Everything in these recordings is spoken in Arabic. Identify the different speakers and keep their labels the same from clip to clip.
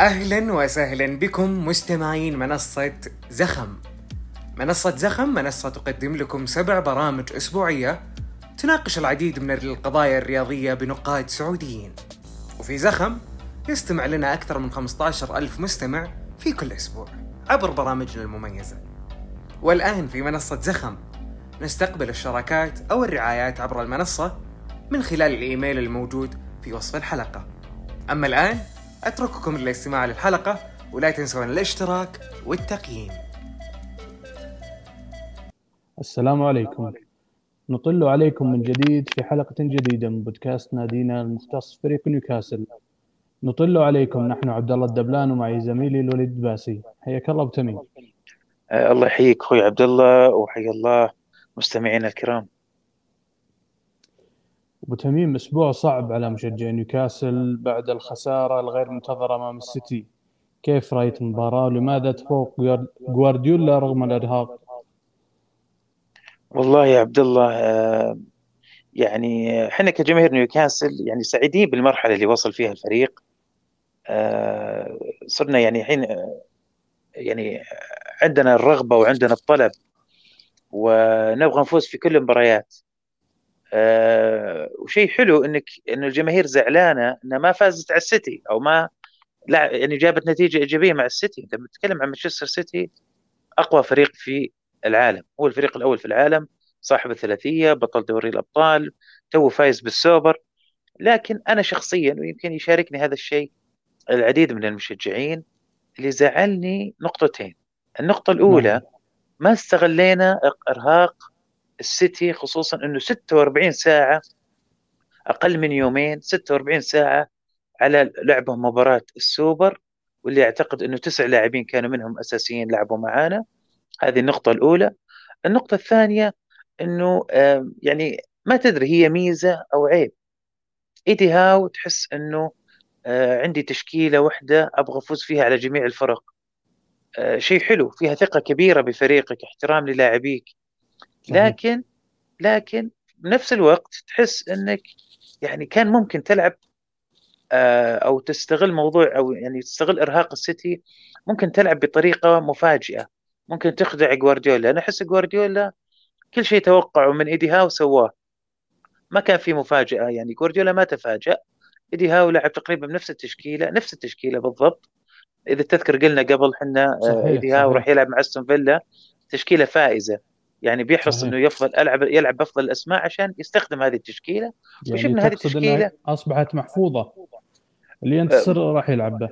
Speaker 1: أهلا وسهلا بكم مستمعين منصة زخم. منصة زخم منصة تقدم لكم سبع برامج أسبوعية تناقش العديد من القضايا الرياضية بنقاد سعوديين. وفي زخم يستمع لنا أكثر من 15 ألف مستمع في كل أسبوع عبر برامجنا المميزة. والآن في منصة زخم نستقبل الشراكات أو الرعايات عبر المنصة من خلال الإيميل الموجود في وصف الحلقة. أما الآن أترككم للاستماع للحلقة ولا تنسون الاشتراك والتقييم.
Speaker 2: السلام عليكم. نطل عليكم من جديد في حلقة جديدة من بودكاست نادينا المختص فريق نيوكاسل. نطل عليكم نحن عبد الله الدبلان ومعي زميلي الوليد الباسي. حياك الله ابو تميم
Speaker 3: آه، الله يحييك أخوي عبد الله وحيا الله مستمعينا الكرام.
Speaker 2: ابو تميم أسبوع صعب على مشجعي نيوكاسل بعد الخسارة الغير منتظرة أمام السيتي. كيف رأيت المباراة؟ ولماذا تفوق جوارديولا رغم الإرهاق؟
Speaker 3: والله يا عبد الله آه، يعني إحنا كجماهير نيوكاسل يعني سعيدين بالمرحلة اللي وصل فيها الفريق. آه، صرنا يعني الحين آه، يعني عندنا الرغبة وعندنا الطلب ونبغى نفوز في كل المباريات. آه وشيء حلو إنك إن الجماهير زعلانة إنها ما فازت على السيتي أو ما لا يعني جابت نتيجة إيجابية مع السيتي. أنت بتتكلم عن مانشستر سيتي أقوى فريق في العالم. هو الفريق الأول في العالم صاحب الثلاثية بطل دوري الأبطال توه فايز بالسوبر. لكن أنا شخصيا ويمكن يشاركني هذا الشيء العديد من المشجعين اللي زعلني نقطتين. النقطة الأولى
Speaker 2: نعم.
Speaker 3: ما استغلينا إرهاق السيتي خصوصا إنه 46 ساعة أقل من يومين 46 ساعة على لعبهم مباراة السوبر واللي أعتقد إنه تسع لاعبين كانوا منهم أساسيين لعبوا معانا. هذه النقطة الأولى. النقطة الثانية إنه يعني ما تدري هي ميزة أو عيب. إيدي هاو تحس إنه آه، عندي تشكيلة واحدة أبغى أفوز فيها على جميع الفرق. آه، شيء حلو. فيها ثقة كبيرة بفريقك احترام للاعبيك. لكن لكن بنفس الوقت تحس إنك يعني كان ممكن تلعب آه، أو تستغل موضوع أو يعني تستغل إرهاق السيتي ممكن تلعب بطريقة مفاجئة. ممكن تخدع جوارديولا. أنا أحس جوارديولا كل شيء توقعه من إيدي هاو سواه. ما كان في مفاجأة. يعني جوارديولا ما تفاجأ. إيدي هاو لعب تقريبا بنفس التشكيلة نفس التشكيلة بالضبط. إذا تذكر قلنا قبل إحنا آه، إيدي هاو راح يلعب مع أستون فيلا تشكيلة فائزة. يعني بيحرص صحيح. إنه يفضل ألعب يلعب بافضل الأسماء عشان يستخدم هذه التشكيلة.
Speaker 2: يعني وشفنا هذه التشكيلة. أصبحت محفوظة. اللي ينتصر أه راح يلعب به.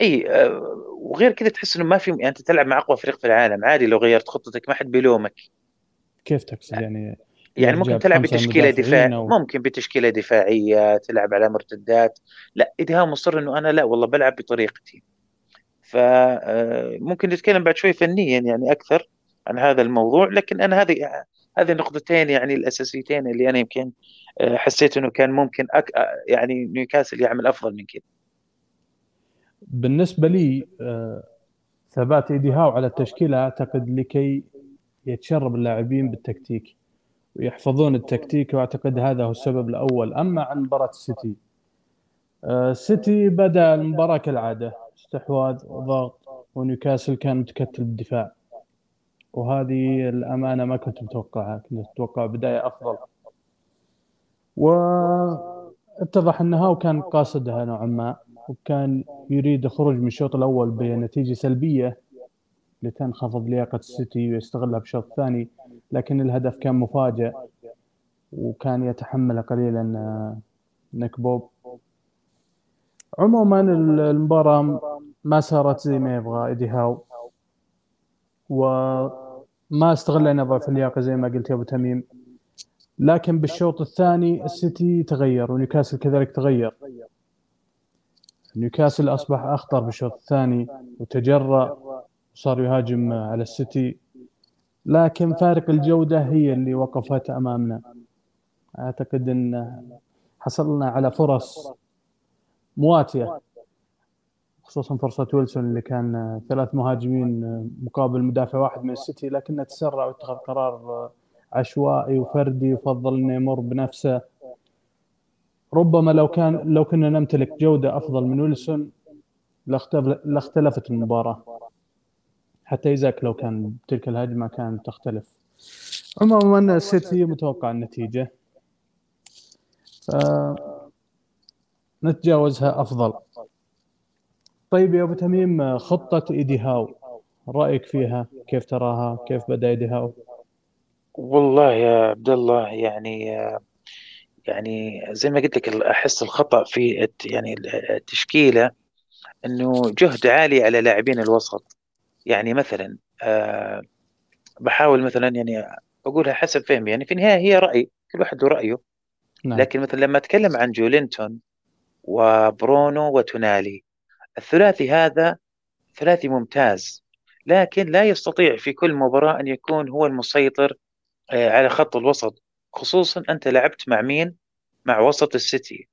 Speaker 3: إي أه وغير كذا تحس إنه ما في يعني أنت تلعب مع أقوى فريق في العالم. عادي لو غيرت خطتك ما حد بيلومك.
Speaker 2: كيف تقصد؟ يعني
Speaker 3: يعني ممكن تلعب بتشكيلة دفاع. أو... ممكن بتشكيلة دفاعية تلعب على مرتدات. لا اذا مصر إنه أنا لا والله بلعب بطريقتي. فممكن آه، نتكلم بعد شوي فنيا يعني أكثر. عن هذا الموضوع لكن أنا هذه هذه النقطتين يعني الأساسيتين اللي أنا يمكن آه، حسيت إنه كان ممكن أك... يعني نيوكاسل يعمل أفضل من كذا
Speaker 2: بالنسبة لي آه، ثبات إيدي هاو على التشكيله أعتقد لكي يتشرب اللاعبين بالتكتيك ويحفظون التكتيك وأعتقد هذا هو السبب الأول. أما عن مباراة السيتي السيتي بدأ المباراة كالعادة استحواذ وضغط ونيوكاسل كان متكتل بالدفاع. وهذه الأمانة ما كنت متوقعها. كنت أتوقع بداية أفضل. واتضح أن هاو كان قاصدها نوعا ما وكان يريد الخروج من الشوط الأول بنتيجة سلبية لتنخفض لياقة السيتي ويستغلها بالشوط الثاني لكن الهدف كان مفاجئ وكان يتحمل قليلا آه، نيك بوب. عموما المباراة ما صارت زي ما يبغى إيدي هاو. و ما استغلينا ضعف اللياقة زي ما قلت يا أبو تميم. لكن بالشوط الثاني السيتي تغير ونيوكاسل كذلك تغير. نيوكاسل أصبح أخطر بالشوط الثاني وتجرأ وصار يهاجم على السيتي. لكن فارق الجودة هي اللي وقفت أمامنا. أعتقد إن حصلنا على فرص مواتية. خصوصا فرصة ويلسون اللي كان ثلاث مهاجمين مقابل مدافع واحد من السيتي لكنه تسرع واتخذ قرار عشوائي وفردي يفضل إنه يمر بنفسه. ربما لو كان لو كنا نمتلك جودة أفضل من ويلسون لاختلفت المباراة. حتى إيزاك لو كان تلك الهجمة كانت تختلف. عموما السيتي متوقع النتيجة. ف نتجاوزها أفضل. طيب يا أبو تميم خطة ايدي هاو رأيك فيها؟ كيف تراها؟ كيف بدأ ايدي هاو
Speaker 3: والله يا عبد الله يعني يعني زي ما قلت لك أحس الخطأ في يعني التشكيلة إنه جهد عالي على لاعبين الوسط. يعني مثلا أه بحاول مثلا يعني أقولها حسب فهمي. يعني في النهاية هي رأي كل واحد له رأيه. نعم. لكن مثلا لما أتكلم عن جولينتون وبرونو وتونالي الثلاثي هذا ثلاثي ممتاز لكن لا يستطيع في كل مباراة أن يكون هو المسيطر آه، على خط الوسط خصوصا أنت لعبت مع مين؟ مع وسط السيتي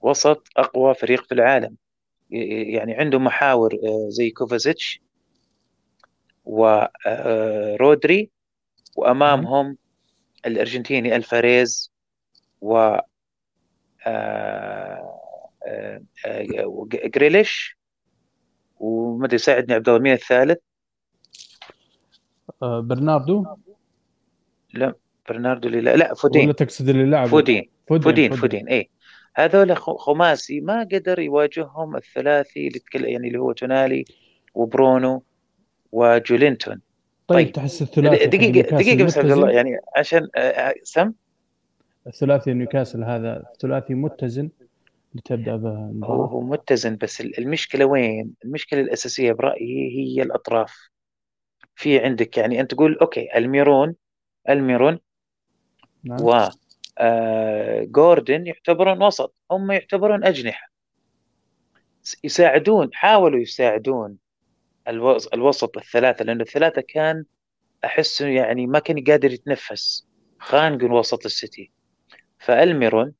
Speaker 3: وسط أقوى فريق في العالم يعني عنده محاور آه، زي كوفازيتش ورودري آه، وأمامهم الأرجنتيني ألفاريز و جريليش وما أدري ساعدني عبد الله مين الثالث؟
Speaker 2: برناردو؟
Speaker 3: لا برناردو اللي لا لا فودين.
Speaker 2: ولا تقصد اللي لعب
Speaker 3: فودين. فودين فودين, فودين. فودين. اي هذول خماسي ما قدر يواجههم الثلاثي اللي تكلم يعني اللي هو تونالي وبرونو وجولينتون.
Speaker 2: طيب, طيب. تحس الثلاثي
Speaker 3: دقيقة دقيقة بس عبد الله يعني عشان آه، آه، سم؟
Speaker 2: الثلاثي نيوكاسل هذا ثلاثي متزن. لتبدا به
Speaker 3: هو هو متزن بس المشكلة وين؟ المشكلة الأساسية برأيي هي الأطراف. في عندك يعني أنت تقول okay الميرون الميرون نعم. و آه جوردن يعتبرون وسط هم يعتبرون أجنحة. يساعدون حاولوا يساعدون الوسط الثلاثة لأن الثلاثة كان أحس يعني ما كان قادر يتنفس. خانق وسط السيتي. فالميرون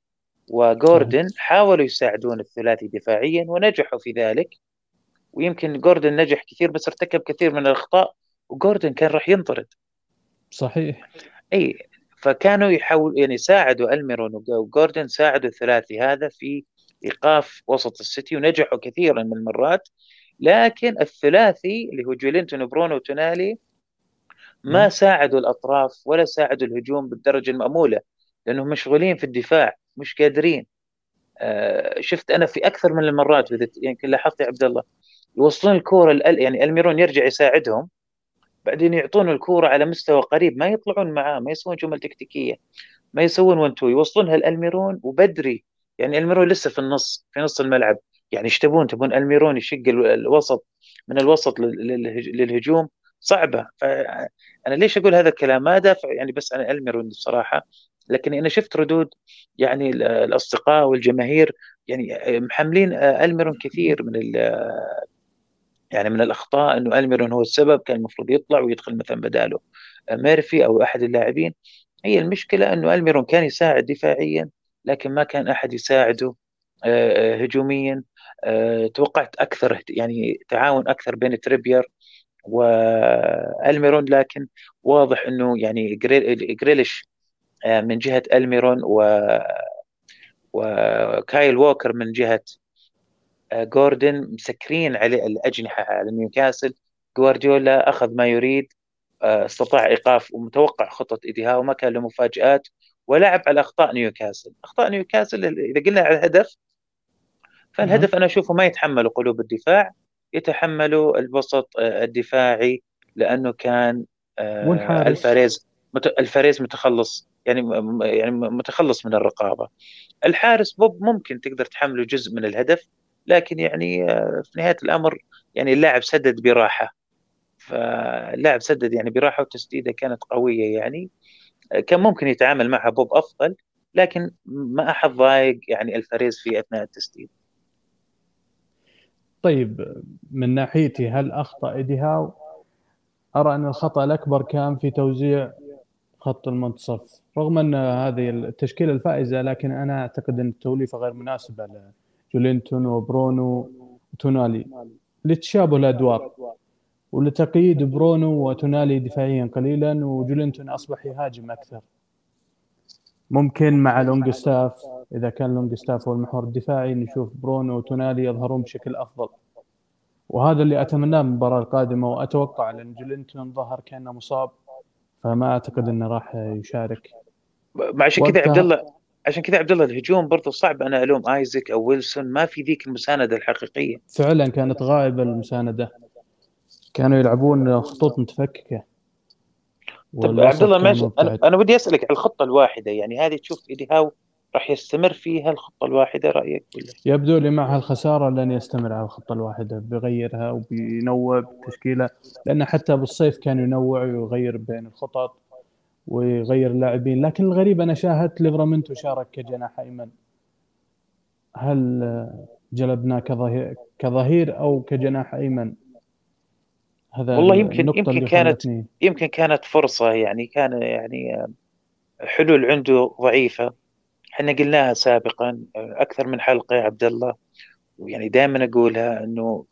Speaker 3: وجوردن حاولوا يساعدون الثلاثي دفاعيا ونجحوا في ذلك. ويمكن جوردن نجح كثير بس ارتكب كثير من الأخطاء وجوردن كان راح ينطرد.
Speaker 2: صحيح.
Speaker 3: إي فكانوا يحاول يعني ساعدوا ألميرون وجوردن ساعدوا الثلاثي هذا في إيقاف وسط السيتي ونجحوا كثيرا من المرات. لكن الثلاثي اللي هو جولينتون وبرونو وتونالي ما ساعدوا الأطراف ولا ساعدوا الهجوم بالدرجة المأمولة لأنهم مشغولين في الدفاع. مش قادرين. آه شفت أنا في أكثر من المرات يمكن يعني لاحظت يا عبد الله يوصلون الكورة يعني ألميرون يرجع يساعدهم بعدين يعطون الكورة على مستوى قريب ما يطلعون معاه ما يسوون جمل تكتيكية ما يسوون ون تو يوصلونها الالميرون وبدري. يعني ألميرون لسه في النص في نص الملعب. يعني إيش تبون؟ تبون ألميرون يشق الوسط من الوسط للهجوم؟ صعبة. فانا ليش أقول هذا الكلام؟ ما دافع يعني بس عن ألميرون الصراحه لكن أنا شفت ردود يعني الأصدقاء والجماهير يعني محملين ألميرون كثير من يعني من الأخطاء إنه ألميرون هو السبب كان المفروض يطلع ويدخل مثلا بداله ميرفي أو أحد اللاعبين. هي المشكلة إنه ألميرون كان يساعد دفاعيا لكن ما كان أحد يساعده آه، آه، هجوميا. آه، توقعت أكثر يعني تعاون أكثر بين تريبير والميرون لكن واضح إنه يعني جريليش من جهة ألميرون و وكايل ووكر من جهة آه، جوردن مسكرين عليه الأجنحة على نيوكاسل جوارديولا أخذ ما يريد آه، استطاع إيقاف ومتوقع خطة إيديها وما كان له مفاجآت. ولعب على أخطاء نيوكاسل. أخطاء نيوكاسل إذا قلنا على الهدف فالهدف أنا أشوفه ما يتحمله قلوب الدفاع يتحمله الوسط آه، الدفاعي لأنه كان ألفاريز. ألفاريز متخلص يعني يعني متخلص من الرقابة. الحارس بوب ممكن تقدر تحمله جزء من الهدف لكن يعني آه، في نهاية الأمر يعني اللاعب سدد براحة. فاللاعب سدد يعني براحة وتسديدة كانت قوية يعني. كان ممكن يتعامل معها بوب أفضل لكن ما أحد ضايق يعني الفريز في أثناء التسديد.
Speaker 2: طيب من ناحيتي هل أخطأ ايدي هاو؟ أرى أن الخطأ الأكبر كان في توزيع خط المنتصف. رغم أن هذه التشكيلة الفائزة لكن أنا أعتقد أن التوليفة غير مناسبة جولينتون وبرونو وتونالي. لتشابه الأدوار. ولتقييد برونو وتونالي دفاعيا قليلا وجولينتون أصبح يهاجم أكثر. ممكن مع لونج ستاف إذا كان لونج ستاف هو المحور الدفاعي نشوف برونو وتونالي يظهرون بشكل أفضل. وهذا اللي أتمناه من المباراة القادمة وأتوقع لأن جولينتون ظهر كأنه مصاب. فما أعتقد إنه راح يشارك.
Speaker 3: عشان كذا عبد الله عشان كذا عبد الله الهجوم برضه صعب. أنا ألوم آيزك أو ويلسون. ما في ذيك المساندة الحقيقية.
Speaker 2: فعلا كانت غائبة المساندة. كانوا يلعبون خطوط متفككة.
Speaker 3: طب عبد الله ماشي. أنا أنا بدي أسألك على الخطة الواحدة. يعني هذه تشوف ايدي هاو راح يستمر فيها الخطة الواحدة رأيك ولا؟
Speaker 2: يبدو لي مع هالخسارة لن يستمر على الخطة الواحدة بيغيرها وبينوع بالتشكيلة لأنه حتى بالصيف كان ينوع ويغير بين الخطط ويغير اللاعبين. لكن الغريب أنا شاهدت ليفرامنتو شارك كجناح أيمن. هل جلبناه كظهير كظهير أو كجناح أيمن؟ هذا
Speaker 3: والله يمكن- يمكن كانت- يمكن كانت فرصة يعني كان يعني حلول عنده ضعيفة. إحنا قلناها سابقا أكثر من حلقة يا عبد الله ويعني دائما أقولها إنه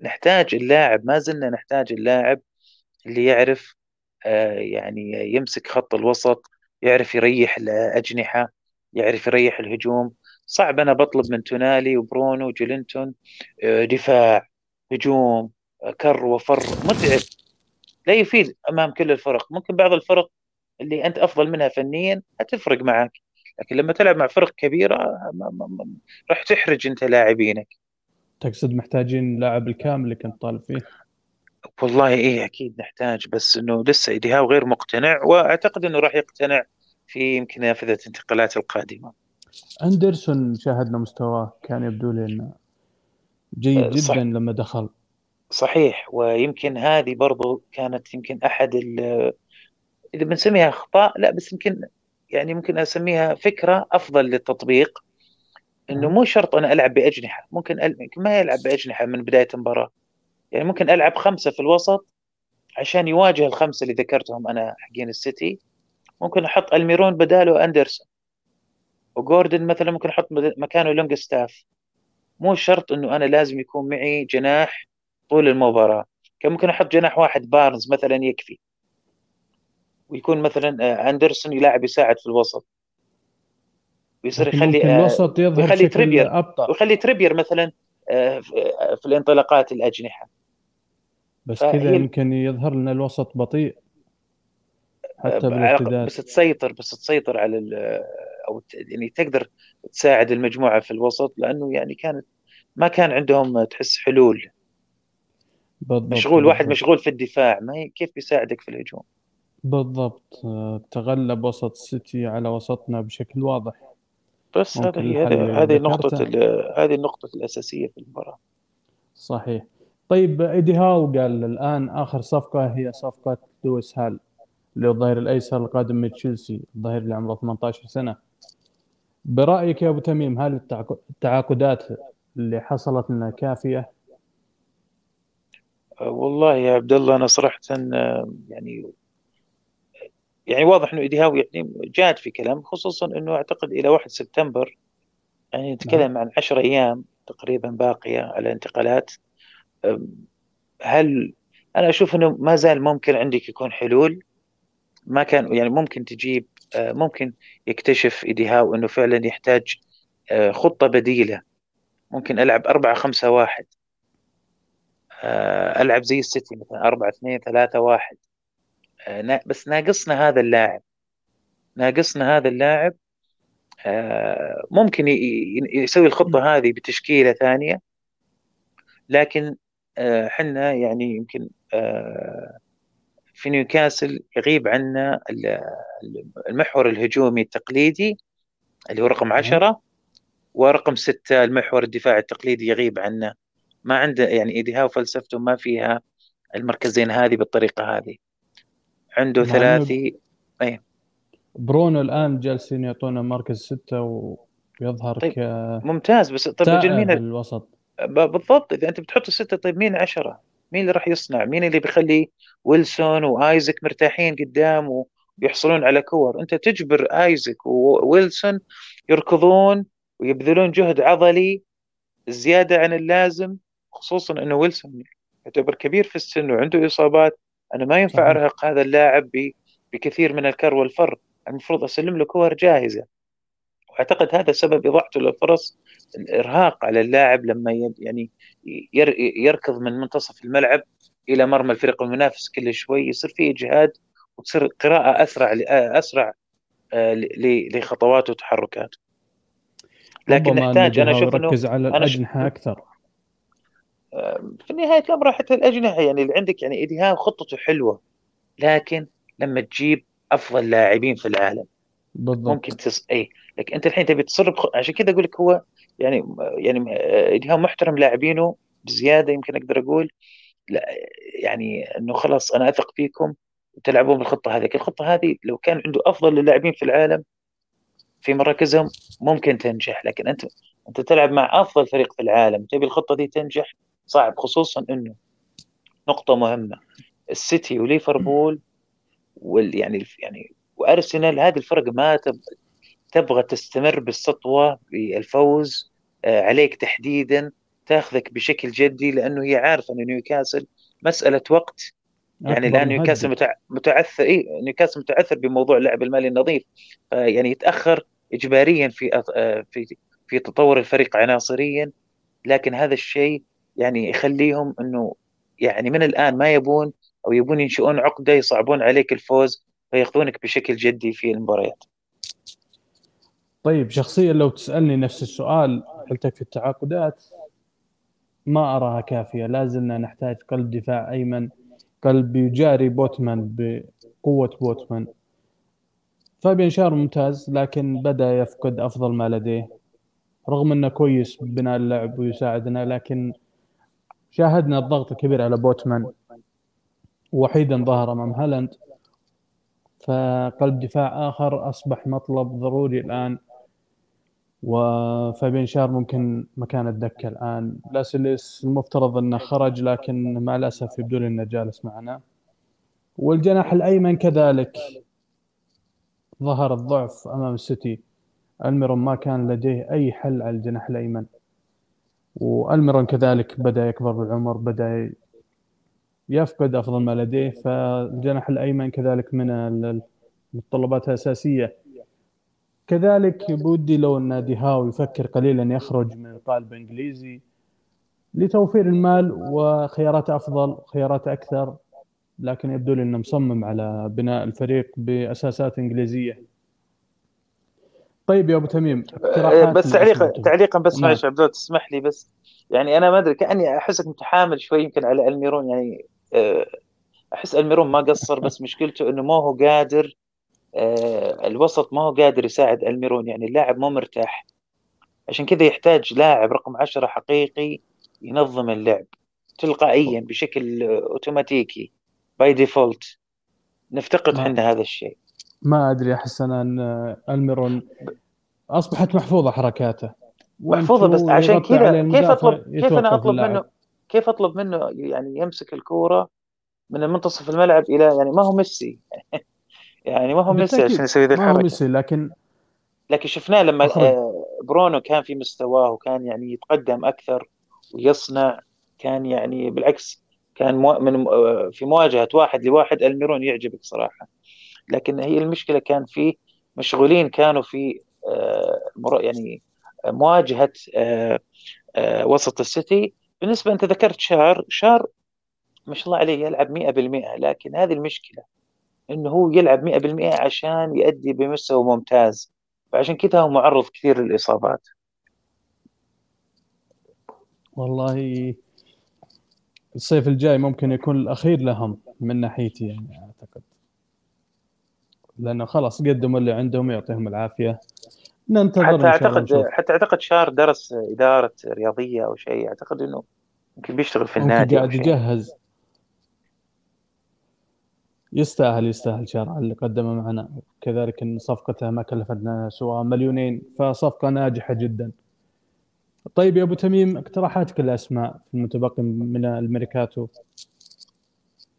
Speaker 3: نحتاج اللاعب ما زلنا نحتاج اللاعب اللي يعرف آه، يعني يمسك خط الوسط يعرف يريح الأجنحة يعرف يريح الهجوم. صعب أنا بطلب من تونالي وبرونو وجلينتون آه، دفاع هجوم كر وفر متعب. لا يفيد أمام كل الفرق. ممكن بعض الفرق اللي أنت أفضل منها فنيا هتفرق معك. لكن لما تلعب مع فرق ما- راح تحرج أنت لاعبينك.
Speaker 2: تقصد محتاجين لاعب الكامل اللي كنت طالب فيه؟
Speaker 3: والله إيه أكيد نحتاج بس إنه لسه ايدي هاو غير مقتنع وأعتقد إنه راح يقتنع في يمكن نافذة الانتقالات القادمة.
Speaker 2: أندرسون شاهدنا مستواه كان يبدو لي إنه جيد
Speaker 3: آه، صح.
Speaker 2: جدا لما دخل.
Speaker 3: صحيح ويمكن هذه برضو كانت يمكن أحد ال- إذا بنسميها أخطاء لا بس يمكن يعني ممكن أسميها فكرة أفضل للتطبيق
Speaker 2: إنه.
Speaker 3: مو شرط أنا ألعب بأجنحة ممكن أل- ما يلعب بأجنحة من بداية المباراة يعني ممكن ألعب خمسة في الوسط عشان يواجه الخمسة اللي ذكرتهم أنا حقين السيتي ممكن أحط ألميرون بداله اندرسون وجوردن مثلا ممكن أحط مكانه لونج ستاف مو شرط إنه أنا لازم يكون معي جناح طول المباراة كان ممكن أحط جناح واحد بارنز مثلا يكفي ويكون مثلا آه، أندرسون يلاعب يساعد في الوسط. ويصير يخلي آه،
Speaker 2: الوسط يظهر
Speaker 3: ويخلي تريبير.
Speaker 2: أبطأ.
Speaker 3: ويخلي تريبير مثلا آه، في الانطلاقات الأجنحة.
Speaker 2: بس كذا يمكن يظهر لنا الوسط بطيء. حتى بالارتداد
Speaker 3: بس تسيطر بس تسيطر على أو يعني تقدر تساعد المجموعة في الوسط لأنه يعني كانت ما كان عندهم تحس حلول.
Speaker 2: بالضبط
Speaker 3: مشغول واحد. مشغول في الدفاع ما كيف بيساعدك في الهجوم؟
Speaker 2: بالضبط. آه، تغلب وسط السيتي على وسطنا بشكل واضح.
Speaker 3: بس
Speaker 2: اللي
Speaker 3: هذه نقطة هذه النقطة الأساسية في المباراة.
Speaker 2: صحيح. طيب إيدي هاو قال الآن آخر صفقة هي صفقة لويس هال اللي هو الظهير الأيسر القادم من تشيلسي الظهير اللي عمره 18 سنة. برأيك يا أبو تميم هل التعاق- التعاقدات اللي حصلت لنا كافية؟
Speaker 3: أه، والله يا عبد الله أنا صراحة أه، يعني يعني واضح إنه إيديهاو يعني جاد في كلام خصوصا إنه أعتقد إلى 1 سبتمبر يعني نتكلم عن 10 أيام تقريبا باقية على انتقالات. أم، هل أنا أشوف إنه ما زال ممكن عندك يكون حلول؟ ما كان يعني ممكن تجيب أه، ممكن يكتشف إيديهاو إنه فعلا يحتاج أه، خطة بديلة. ممكن أربعة خمسة واحد آه، ألعب زي السيتي مثلا أربعة اثنين ثلاثة واحد. آه، نا- بس ناقصنا هذا اللاعب. ناقصنا هذا اللاعب آه، ممكن يسوي الخطة هذه بتشكيلة ثانية. لكن آه، حنا يعني يمكن آه، في نيوكاسل يغيب عنا ال- المحور الهجومي التقليدي اللي هو رقم عشرة ورقم ستة المحور الدفاعي التقليدي يغيب عنا. ما عنده يعني إيديها وفلسفته ما فيها المركزين هذه بالطريقة هذه. عنده ثلاثي
Speaker 2: برونو الآن جالسين يعطونا مركز ستة ويظهر
Speaker 3: طيب،
Speaker 2: ك
Speaker 3: ممتاز بس طيب
Speaker 2: تائب
Speaker 3: مين
Speaker 2: بالوسط
Speaker 3: ب- بالضبط إذا أنت بتحط الستة طيب مين عشرة؟ مين اللي راح يصنع؟ مين اللي بيخلي ويلسون وآيزك مرتاحين قدام ويحصلون على كور؟ أنت تجبر آيزك وويلسون يركضون ويبذلون جهد عضلي زيادة عن اللازم خصوصا إنه ويلسون يعتبر كبير في السن وعنده إصابات أنا ما ينفع. أرهق هذا اللاعب بكثير من الكر والفر. المفروض أسلم له كور جاهزة. وأعتقد هذا سبب إضاعته للفرص الإرهاق على اللاعب لما يعني يركض من منتصف الملعب إلى مرمى الفريق المنافس كل شوي. يصير في إجهاد وتصير قراءة أسرع أسرع آه، لخطواته وتحركاته.
Speaker 2: لكن نحتاج أنا أشوف إنه ركز على الأجنحة
Speaker 3: أكثر. في نهايه الامر حتى الاجنحه يعني اللي عندك يعني ايديها خطته حلوة لكن لما تجيب أفضل لاعبين في العالم. بالضبط. ممكن تص... إي لكن أنت الحين تبي تصر بخ... عشان كذا أقول لك هو يعني يعني ايديها محترم لاعبينه بزيادة يمكن أقدر أقول. لا يعني إنه خلاص أنا أثق فيكم تلعبون بالخطة هذه. الخطة هذه لو كان عنده أفضل اللاعبين في العالم في مراكزهم ممكن تنجح. لكن أنت أنت تلعب مع أفضل فريق في العالم تبي الخطة دي تنجح صعب خصوصا إنه نقطة مهمة. السيتي وليفربول وال يعني يعني وأرسنال هذه الفرق ما تبغى تستمر بالسطوة بالفوز آه، عليك تحديدا تاخذك بشكل جدي لأنه هي عارفة ان نيوكاسل مسألة وقت. يعني الان نيوكاسل متعثر اي نيوكاسل متعثر بموضوع اللعب المالي النظيف. يعني يتأخر اجباريا في آه، في في تطور الفريق عناصريا لكن هذا الشيء يعني يخليهم إنه يعني من الآن ما يبون أو يبون ينشئون عقدة يصعبون عليك الفوز فيأخذونك بشكل جدي في المباريات.
Speaker 2: طيب شخصيا لو تسألني نفس السؤال حلتك في التعاقدات ما أراها كافية. لازلنا نحتاج قلب دفاع أيمن قلب يجاري بوتمان بقوة بوتمان. فابيان شار ممتاز لكن بدا يفقد أفضل ما لديه. رغم إنه كويس ببناء اللعب ويساعدنا لكن شاهدنا الضغط الكبير على بوتمان. وحيدا ظهر أمام هالاند. فقلب دفاع آخر أصبح مطلب ضروري الآن. وفابين شار ممكن مكان الدكه الآن. لاسلس المفترض أنه خرج لكن مع الأسف يبدو لي أنه جالس معنا. والجناح الأيمن كذلك. ظهر الضعف أمام السيتي. الميرون ما كان لديه أي حل على الجناح الأيمن. وألميرون كذلك بدأ يكبر بالعمر بدأ يفقد أفضل ما لديه فالجناح الأيمن كذلك من المتطلبات الأساسية. كذلك بودي لو أن ديهاو يفكر قليلا يخرج من القالب الإنجليزي لتوفير المال وخيارات أفضل خيارات أكثر لكن يبدو لي أنه مصمم على بناء الفريق بأساسات إنجليزية. طيب يا أبو تميم
Speaker 3: اقتراحات بس تعليقا تعليقا بس نعم. معلش عبد تسمح لي بس. يعني أنا ما أدري كأني أحسك متحامل شوي يمكن على الميرون يعني آه، أحس الميرون ما قصر بس مشكلته إنه ما هو قادر آه، الوسط ما هو قادر يساعد الميرون يعني اللاعب مو مرتاح. عشان كذا يحتاج لاعب رقم عشرة حقيقي ينظم اللعب تلقائيا بشكل أوتوماتيكي by default نفتقد إحنا هذا الشيء.
Speaker 2: ما أدري أحس أنا إن الميرون أصبحت محفوظة حركاته.
Speaker 3: محفوظة بس عشان كذا كيف اطلب كيف أنا أطلب منه كيف أطلب منه يعني يمسك الكورة من المنتصف الملعب إلى يعني ما هو ميسي. يعني ما هو ميسي عشان يسوي ذي الحركه ما هو ميسي
Speaker 2: لكن
Speaker 3: لكن شفناه لما آه، برونو كان في مستواه وكان يعني يتقدم أكثر ويصنع كان يعني بالعكس كان مو من آه، في مواجهة واحد لواحد ألميرون يعجبك صراحة. لكن هي المشكلة كان في مشغولين كانوا في يعني مواجهة وسط السيتي. بالنسبة أنت ذكرت شار شار ما شاء الله عليه يلعب 100% لكن هذه المشكلة إنه هو يلعب 100% عشان يؤدي بمستوى ممتاز فعشان كذا هو معرض كثير للإصابات.
Speaker 2: والله الصيف الجاي ممكن يكون الأخير لهم من ناحيتي يعني أعتقد. لأنه خلاص قدموا اللي عندهم يعطيهم العافية.
Speaker 3: ننتظر حتى اعتقد حتى أعتقد شار درس إدارة رياضية أو شيء أعتقد إنه يمكن بيشتغل في النادي
Speaker 2: قاعد يجهز. يستاهل يستاهل شارع اللي قدمه معنا. كذلك إن صفقته ما كلفتنا سوى مليونين فصفقة ناجحة جدا. طيب يا أبو تميم اقتراحاتك الأسماء في المتبقي من الميركاتو؟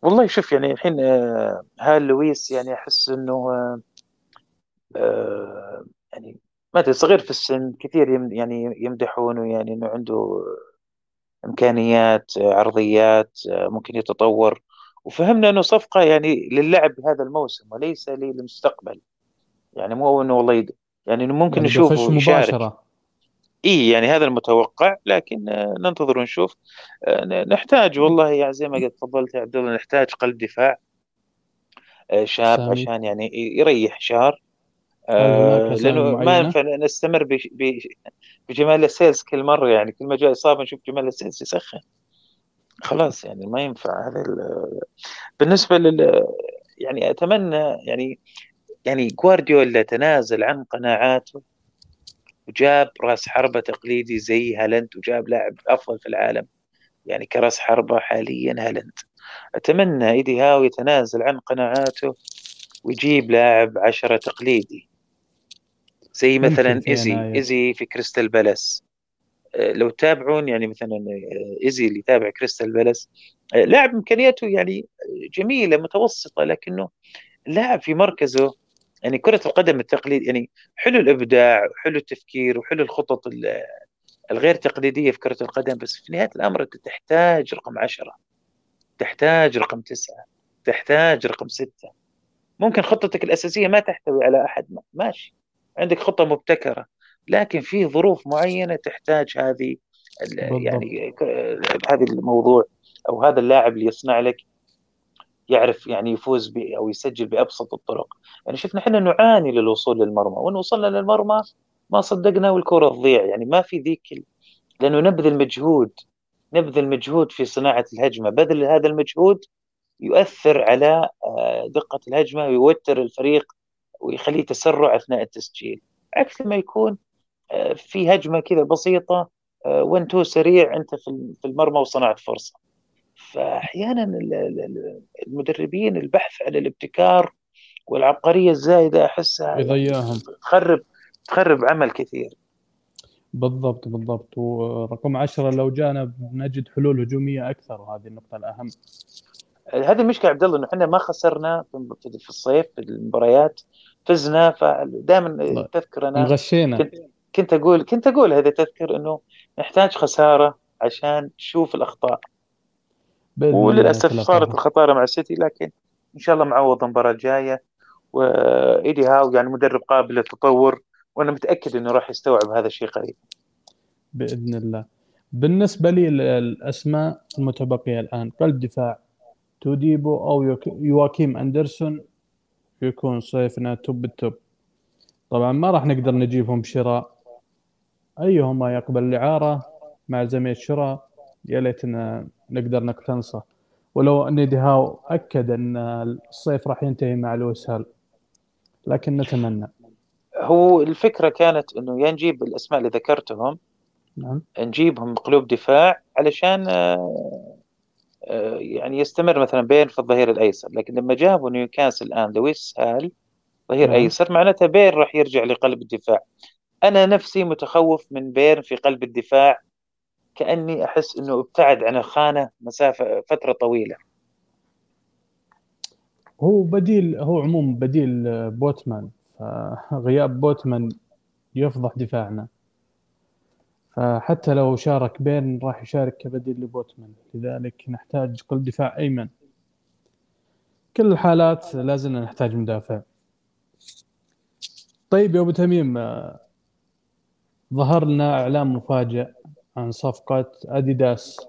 Speaker 3: والله شوف يعني الحين آه، هال لويس يعني أحس إنه آه، آه، يعني ما أدري صغير في السن كثير يعني يمدحونه يعني إنه عنده إمكانيات عرضيات ممكن يتطور. وفهمنا إنه صفقة يعني للعب هذا الموسم وليس للمستقبل. يعني مو إنه والله يعني ممكن
Speaker 2: يعني
Speaker 3: نشوفه يشارك.
Speaker 2: مباشرة.
Speaker 3: اي يعني هذا المتوقع لكن آه، ننتظر ونشوف. آه، نحتاج والله يعني زي ما قلت تفضلت يا عبد الله نحتاج قلب دفاع. آه، شاب
Speaker 2: سامي.
Speaker 3: عشان يعني يريح
Speaker 2: شار.
Speaker 3: آه،
Speaker 2: أساسي
Speaker 3: لأنه ما؟ ينفع نستمر بش- بجمال لاسيلز كل مرة يعني كل ما جاء إصابة نشوف جمال لاسيلز يسخن. خلاص يعني ما ينفع هذا ال- بالنسبة لل يعني أتمنى يعني يعني جوارديولا تنازل عن قناعاته. وجاب راس حربة تقليدي زي هالاند وجاب لاعب أفضل في العالم يعني كراس حربة حاليا هالاند. أتمنى إيدي هاو يتنازل عن قناعاته ويجيب لاعب عشرة تقليدي زي مثلا
Speaker 2: يناير.
Speaker 3: إيزي في كريستال بالاس. آه، لو تتابعون يعني مثلا آه، إيزي اللي يتابع كريستال بالاس آه، لاعب إمكانياته يعني جميلة متوسطة لكنه لاعب في مركزه يعني كرة القدم التقليد يعني حلو الإبداع وحلو التفكير وحلو الخطط ال- الغير تقليدية في كرة القدم بس في نهاية الأمر أنت تحتاج رقم عشرة تحتاج رقم تسعة تحتاج رقم ستة. ممكن خطتك الأساسية ما تحتوي على أحد ماشي. عندك خطة مبتكرة لكن في ظروف معينة تحتاج هذه يعني هذا الموضوع أو هذا اللاعب اللي يصنع لك يعرف يعني يفوز أو يسجل بأبسط الطرق. يعني شفنا إحنا نعاني للوصول للمرمى. وإن وصلنا للمرمى ما صدقنا والكرة تضيع. يعني ما في ذيك لأنه نبذل مجهود نبذل مجهود في صناعة الهجمة. بذل هذا المجهود يؤثر على آه، دقة الهجمة ويوتر الفريق ويخليه تسرع أثناء التسجيل. عكس لما يكون آه، في هجمة كذا بسيطة 1 2 سريع أنت في المرمى وصنعت فرصة. فأحيانا ال- ال- المدربين البحث عن الابتكار والعبقرية الزايدة أحسها
Speaker 2: يضيعهم.
Speaker 3: تخرب تخرب عمل كثير.
Speaker 2: بالضبط بالضبط. ورقم عشرة لو جانا بنجد حلول هجومية أكثر وهذه النقطة الأهم.
Speaker 3: هذه المشكلة عبد الله إنه إحنا ما خسرنا في الصيف في المباريات. فزنا فدائما تذكر أنا
Speaker 2: مغشينا
Speaker 3: كنت أقول كنت أقول هذا تذكر إنه نحتاج خسارة عشان نشوف
Speaker 2: الأخطاء.
Speaker 3: وللأسف صارت الخساره مع السيتي لكن إن شاء الله معوض المباراة الجاية. وإيدي هاو يعني مدرب قابل للتطور وأنا متأكد إنه راح يستوعب هذا الشيء قريب.
Speaker 2: بإذن الله. بالنسبة لي الأسماء المتبقية الآن قلب دفاع توديبو يوك- يواكيم أندرسون يكون صيفنا توب التوب طبعا ما راح نقدر نجيبهم بشراء أيهما يقبل الإعارة مع زميل شراء؟ يا ليتنا نقدر نقتنصه. ولو أن ديهاو أكد أن الصيف راح ينتهي مع لويس هال. لكن نتمنى.
Speaker 3: هو الفكرة كانت إنه يا نجيب الأسماء اللي ذكرتهم
Speaker 2: نعم.
Speaker 3: نجيبهم قلوب دفاع علشان آه، آه، يعني يستمر مثلا بيرن في الظهير الأيسر. لكن لما جابوا نيوكاسل الآن لويس هال ظهير
Speaker 2: نعم.
Speaker 3: أيسر معناتها بيرن راح يرجع لقلب الدفاع. أنا نفسي متخوف من بيرن في قلب الدفاع كأني أحس إنه ابتعد عن الخانة مسافه فترة طويلة.
Speaker 2: هو بديل هو عموم بديل بوتمان. فغياب بوتمان يفضح دفاعنا. فحتى لو شارك بين راح يشارك كبديل لبوتمان. لذلك نحتاج قلب دفاع أيمن. كل الحالات لازلنا نحتاج مدافع. طيب يا أبو تميم آه، ظهر لنا إعلان مفاجئ. عن صفقة أديداس.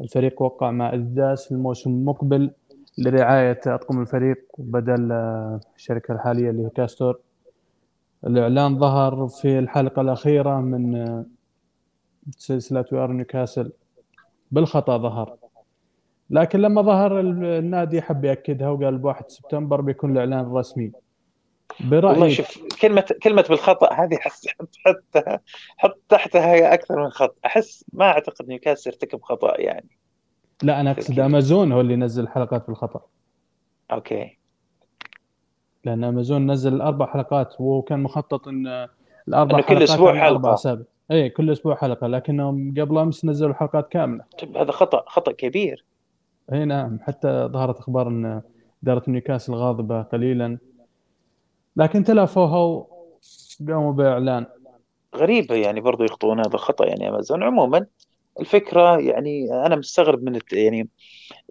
Speaker 2: الفريق وقع مع أديداس الموسم المقبل لرعاية أطقم الفريق بدل الشركة الحالية اللي هي كاستور. الإعلان ظهر في الحلقة الأخيرة من سلسلة ويار نيوكاسل. بالخطأ ظهر. لكن لما ظهر ال- النادي حب يأكدها وقال ب 1 سبتمبر بيكون الإعلان الرسمي.
Speaker 3: والله
Speaker 2: برأيك؟
Speaker 3: شوف كلمة كلمة بالخطأ هذه حس حط حط حط تحتها أكثر من خط أحس ما أعتقد نيوكاسل ارتكب خطأ يعني.
Speaker 2: لا أنا أقصد أمازون هو اللي نزل حلقات بالخطأ.
Speaker 3: okay.
Speaker 2: لأن أمازون نزل أربع حلقات وكان مخطط
Speaker 3: إنه كل
Speaker 2: حلقات أربع
Speaker 3: حلقة.
Speaker 2: أسابيع إي كل أسبوع حلقة لكنهم قبل أمس نزلوا حلقات كاملة.
Speaker 3: طيب هذا خطأ خطأ كبير.
Speaker 2: اي نعم. حتى ظهرت أخبار إن إدارة نيوكاسل غاضبة قليلا. لكن تلافوها وقاموا بإعلان.
Speaker 3: غريبه يعني برضو يخطئون هذا الخطأ يعني أمازون. عموما الفكرة يعني أنا مستغرب من الت... يعني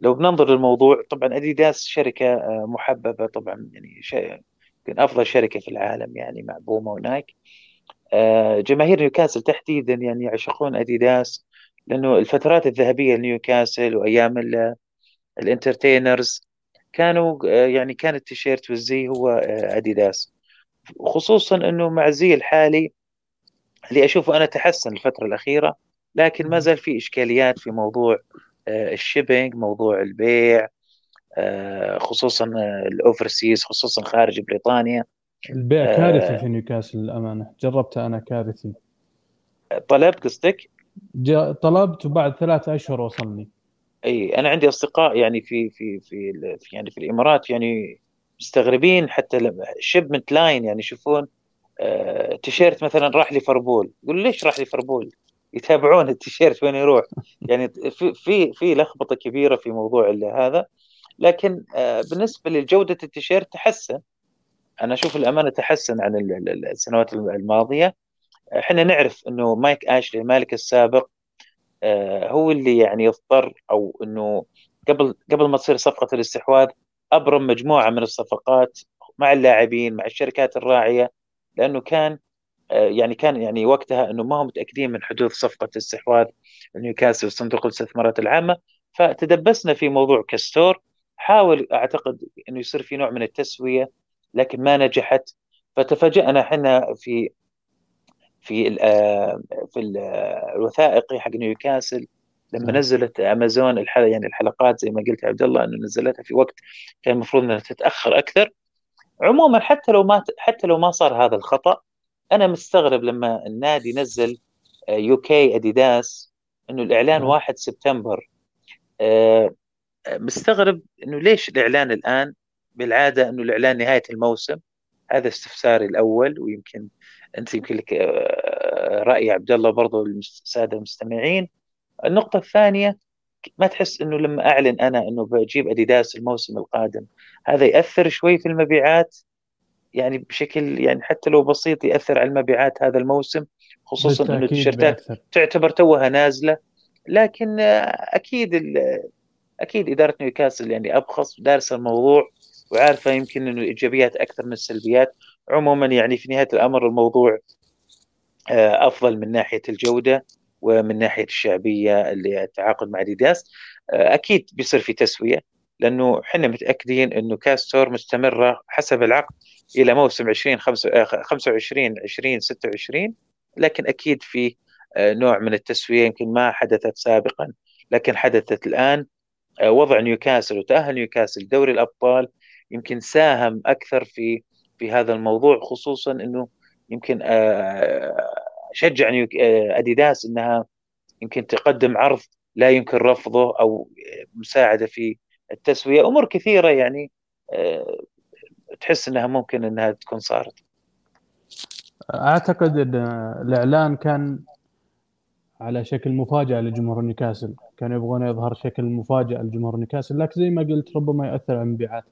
Speaker 3: لو بننظر للموضوع طبعا أديداس شركة آه، محببة طبعا يعني شيء يمكن أفضل شركة في العالم يعني مع بوما ونايك آه، جماهير نيوكاسل تحديدا يعني يعشقون أديداس لأنه الفترات الذهبية لنيوكاسل وأيام ال entertainers كانوا آه، يعني كان التيشيرت والزي هو آه، أديداس. خصوصا إنه مع الزي الحالي اللي أشوفه أنا تحسن الفترة الأخيرة لكن ما زال في إشكاليات في موضوع ال shipping موضوع البيع خصوصا ال overseas خصوصا خارج بريطانيا.
Speaker 2: البيع كارثي في نيوكاسل للأمانة. جربته أنا كارثي.
Speaker 3: طلبت قصدك؟
Speaker 2: طلبت وبعد ثلاثة أشهر وصلني.
Speaker 3: إي أنا عندي أصدقاء يعني في في في, في يعني في الإمارات يعني مستغربين حتى shipment line يعني يشوفون آه تيشيرت مثلا راح ليفربول. يقول ليش راح ليفربول؟ يتابعون التيشيرت وين يروح. يعني في في في لخبطة كبيرة في موضوع هذا. لكن آه بالنسبة لجودة التيشيرت تحسن. أنا أشوف الأمانة تحسن عن السنوات الماضية. إحنا نعرف إنه مايك آشلي المالك السابق هو اللي يعني يضطر أو إنه قبل قبل ما تصير صفقة الاستحواذ أبرم مجموعة من الصفقات مع اللاعبين مع الشركات الراعية لأنه كان آه، يعني كان يعني وقتها إنه ما هم متأكدين من حدوث صفقة استحواذ نيوكاسل وصندوق الاستثمارات العامة. فتدبسنا في موضوع كاستور. حاول أعتقد إنه يصير في نوع من التسوية لكن ما نجحت. فتفاجأنا إحنا في في في الوثائقي حق نيوكاسل. لما نعم. نزلت أمازون الحلقة يعني الحلقات زي ما قلت عبد الله إنه نزلتها في وقت كان المفروض إنها تتأخر أكثر. عموما حتى لو ما حتى لو ما صار هذا الخطأ أنا مستغرب لما النادي نزل يو كي أديداس إنه الإعلان 1 نعم. سبتمبر. آه، مستغرب إنه ليش الإعلان الآن؟ بالعادة إنه الإعلان نهاية الموسم. هذا استفساري الأول ويمكن أنت يمكن لك آه، رأي عبد الله برضه الساده المستمعين. النقطة الثانية ما تحس إنه لما أعلن أنا إنه بجيب أديداس الموسم القادم هذا يأثر شوي في المبيعات؟ يعني بشكل يعني حتى لو بسيط يأثر على المبيعات هذا الموسم خصوصا إنه التيشيرتات تعتبر توها نازلة. لكن آه، أكيد أكيد إدارة نيوكاسل يعني أبخص دارسه الموضوع. وعارفة يمكن إنه الايجابيات أكثر من السلبيات عموما يعني في نهاية الأمر الموضوع آه، أفضل من ناحية الجودة ومن ناحية الشعبية اللي التعاقد مع ديداس. آه، أكيد بيصير في تسوية لأنه إحنا متأكدين إنه كاستور مستمرة حسب العقد إلى موسم 20 25 20 26 لكن أكيد في آه، نوع من التسوية يمكن ما حدثت سابقا. لكن حدثت الآن وضع نيوكاسل وتأهل نيوكاسل دوري الأبطال يمكن ساهم أكثر في في هذا الموضوع خصوصا إنه يمكن آه، شجع آه، أديداس إنها يمكن تقدم عرض لا يمكن رفضه أو مساعدة في التسوية. أمور كثيرة يعني آه، تحس إنها ممكن إنها تكون صارت.
Speaker 2: أعتقد إن الإعلان كان على شكل مفاجأة لجمهور نيوكاسل. كانوا يبغون يظهر شكل مفاجأة لجمهور نيوكاسل لكن زي ما قلت ربما ياثر على المبيعات.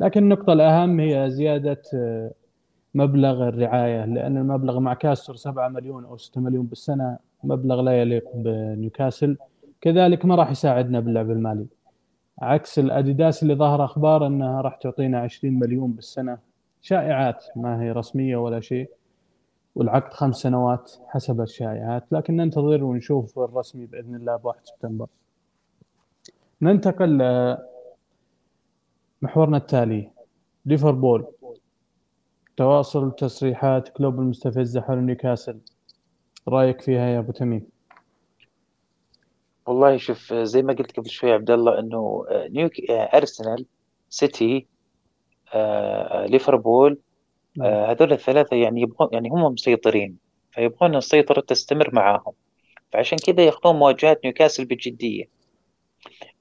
Speaker 2: لكن النقطة الأهم هي زيادة آه، مبلغ الرعاية لأن المبلغ مع كاستر 7 مليون أو 6 مليون بالسنة مبلغ لا يليق بنيوكاسل. كذلك ما راح يساعدنا باللعب المالي. عكس الأديداس اللي ظهر أخبار أنها راح تعطينا 20 مليون بالسنة. شائعات ما هي رسمية ولا شيء والعقد خمس سنوات حسب الشائعات. لكن ننتظر ونشوف الرسمي بإذن الله ب 1 سبتمبر. ننتقل محورنا التالي. ليفربول. تواصل تصريحات كلوب المستفزة حول نيوكاسل. رأيك فيها يا أبو تميم؟
Speaker 3: والله شوف زي ما قلت قبل شوي عبد الله إنه آه، نيوك آه، أرسنال سيتي آه، ليفربول نعم. هذول الثلاثة يعني يبغون يعني هم مسيطرين فيبغون السيطرة تستمر معاهم. فعشان كذا ياخذون مواجهات نيوكاسل بجدية.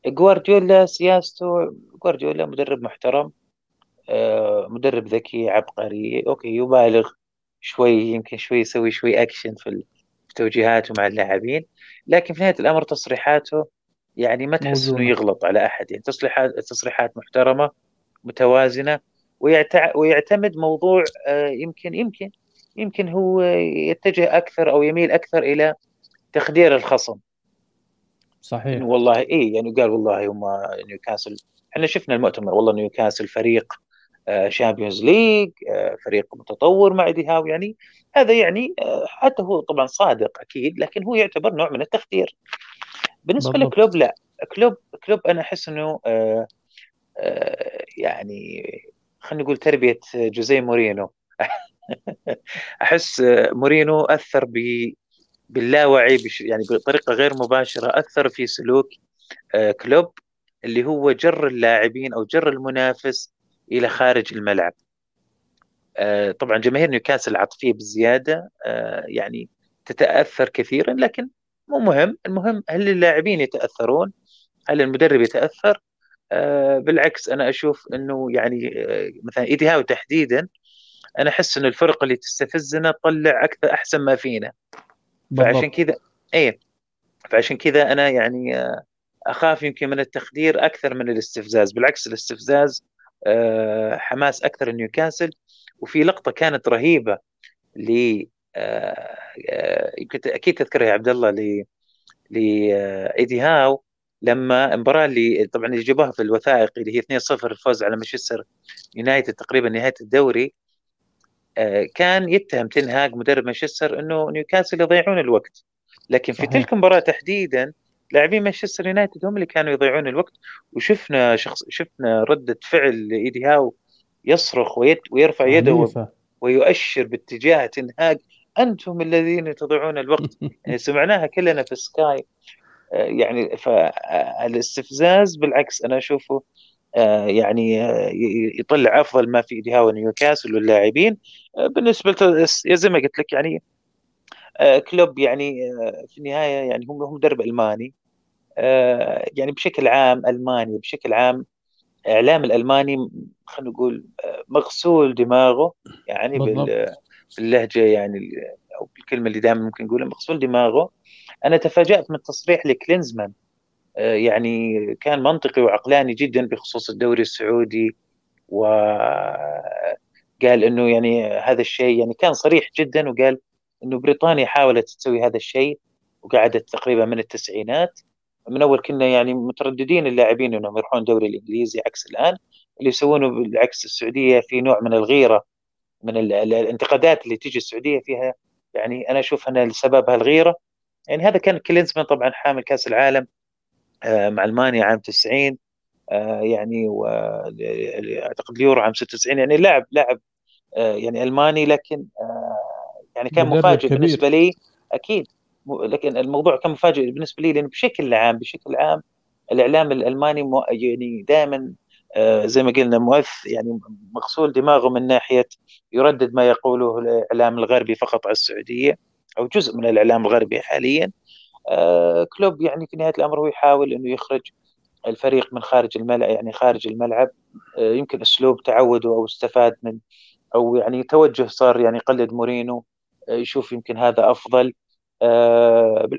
Speaker 3: جوارديولا سياسته جوارديولا مدرب محترم آه، مدرب ذكي عبقري أوكي يبالغ شوي يمكن شوي يسوي شوي اكشن في توجيهاته مع اللاعبين لكن في نهاية الأمر تصريحاته يعني ما تحس إنه يغلط على أحد. يعني تصريحات تصريحات محترمة متوازنة ويعتمد موضوع آه، يمكن يمكن يمكن هو يتجه أكثر أو يميل أكثر إلى تخدير الخصم.
Speaker 2: صحيح.
Speaker 3: والله اي يعني قال والله هم نيوكاسل إحنا شفنا المؤتمر والله نيوكاسل فريق Champions League فريق متطور مع إيدي هاو يعني هذا يعني حتى هو طبعا صادق أكيد لكن هو يعتبر نوع من التخدير. بالنسبة بالضبط. لكلوب لا كلوب كلوب أنا أحس إنه آه آه يعني خلينا نقول تربية جوزيه مورينو. أحس مورينو أثر ب باللاوعي يعني بطريقة غير مباشرة اثر في سلوك آه كلوب اللي هو جر اللاعبين أو جر المنافس إلى خارج الملعب. آه طبعا جماهير نيوكاسل عاطفية بزيادة آه يعني تتأثر كثيرا لكن مو مهم. المهم هل اللاعبين يتأثرون؟ هل المدرب يتأثر؟ بالعكس أنا أشوف إنه يعني مثلا ايدي هاو تحديدا أنا أحس إنه الفرق اللي تستفزنا تطلع أكثر أحسن ما فينا. فعشان كذا إيه. فعشان كذا أنا يعني آه أخاف يمكن من التخدير أكثر من الاستفزاز. بالعكس الاستفزاز آه حماس أكثر نيوكاسل وفي لقطة كانت رهيبة ل آه، يمكن أكيد تذكرها يا عبد الله ل لإيدي هاو. لما المباراة اللي طبعا اللي جابوها في الوثائقي اللي هي 2-0 الفوز على مانشستر يونايتد تقريبا نهاية الدوري كان يتهم تين هاج مدرب مانشستر إنه نيوكاسل يضيعون الوقت. لكن في تلك المباراة تحديدا لاعبين مانشستر يونايتد هم اللي كانوا يضيعون الوقت وشفنا شخص شفنا ردة فعل إيدي هاو يصرخ ويد ويرفع يده ويؤشر باتجاه تين هاج أنتم الذين تضيعون الوقت. يعني سمعناها كلنا في سكاي آه، يعني فالاستفزاز بالعكس أنا أشوفه آه، يعني آه، يطلع أفضل ما في دهاو نيوكاسل واللاعبين. بالنسبة زي ما قلت لك يعني كلوب يعني في النهاية يعني هم هم مدرب ألماني. يعني بشكل عام ألمانيا بشكل عام إعلام الألماني خلينا نقول مغسول دماغه يعني. باللهجة يعني أو بالكلمة اللي دائما ممكن نقولها مغسول دماغه. أنا تفاجأت من تصريح لكلينزمان. آه، يعني كان منطقي وعقلاني جدا بخصوص الدوري السعودي وقال إنه يعني هذا الشيء يعني كان صريح جدا وقال إنه بريطانيا حاولت تسوي هذا الشيء وقعدت تقريبا من التسعينات. من أول كنا يعني مترددين اللاعبين إنهم يروحون الدوري الإنجليزي عكس الآن اللي يسوونه بالعكس السعودية في نوع من الغيرة من الانتقادات اللي تيجي السعودية فيها. يعني أنا أشوف أن سببها الغيره يعني هذا كان كلينزمان طبعا حامل كأس العالم. آه، مع ألمانيا عام 90 آه، يعني أعتقد اليورو عام 96 يعني لاعب لاعب آه، يعني ألماني لكن يعني كان مفاجئ كبير. بالنسبة لي أكيد لكن الموضوع كان مفاجئ بالنسبة لي لأنه بشكل عام بشكل عام الإعلام الألماني يعني دائما آه، زي ما قلنا مؤث يعني مغسول دماغه من ناحية يردد ما يقوله الإعلام الغربي فقط على السعودية أو جزء من الإعلام الغربي حاليا آه، كلوب يعني في نهاية الأمر هو يحاول إنه يخرج الفريق من خارج الملعب يعني خارج الملعب. آه، يمكن أسلوب تعوده أو استفاد من أو يعني توجه صار يعني يقلد مورينو يشوف يمكن هذا أفضل.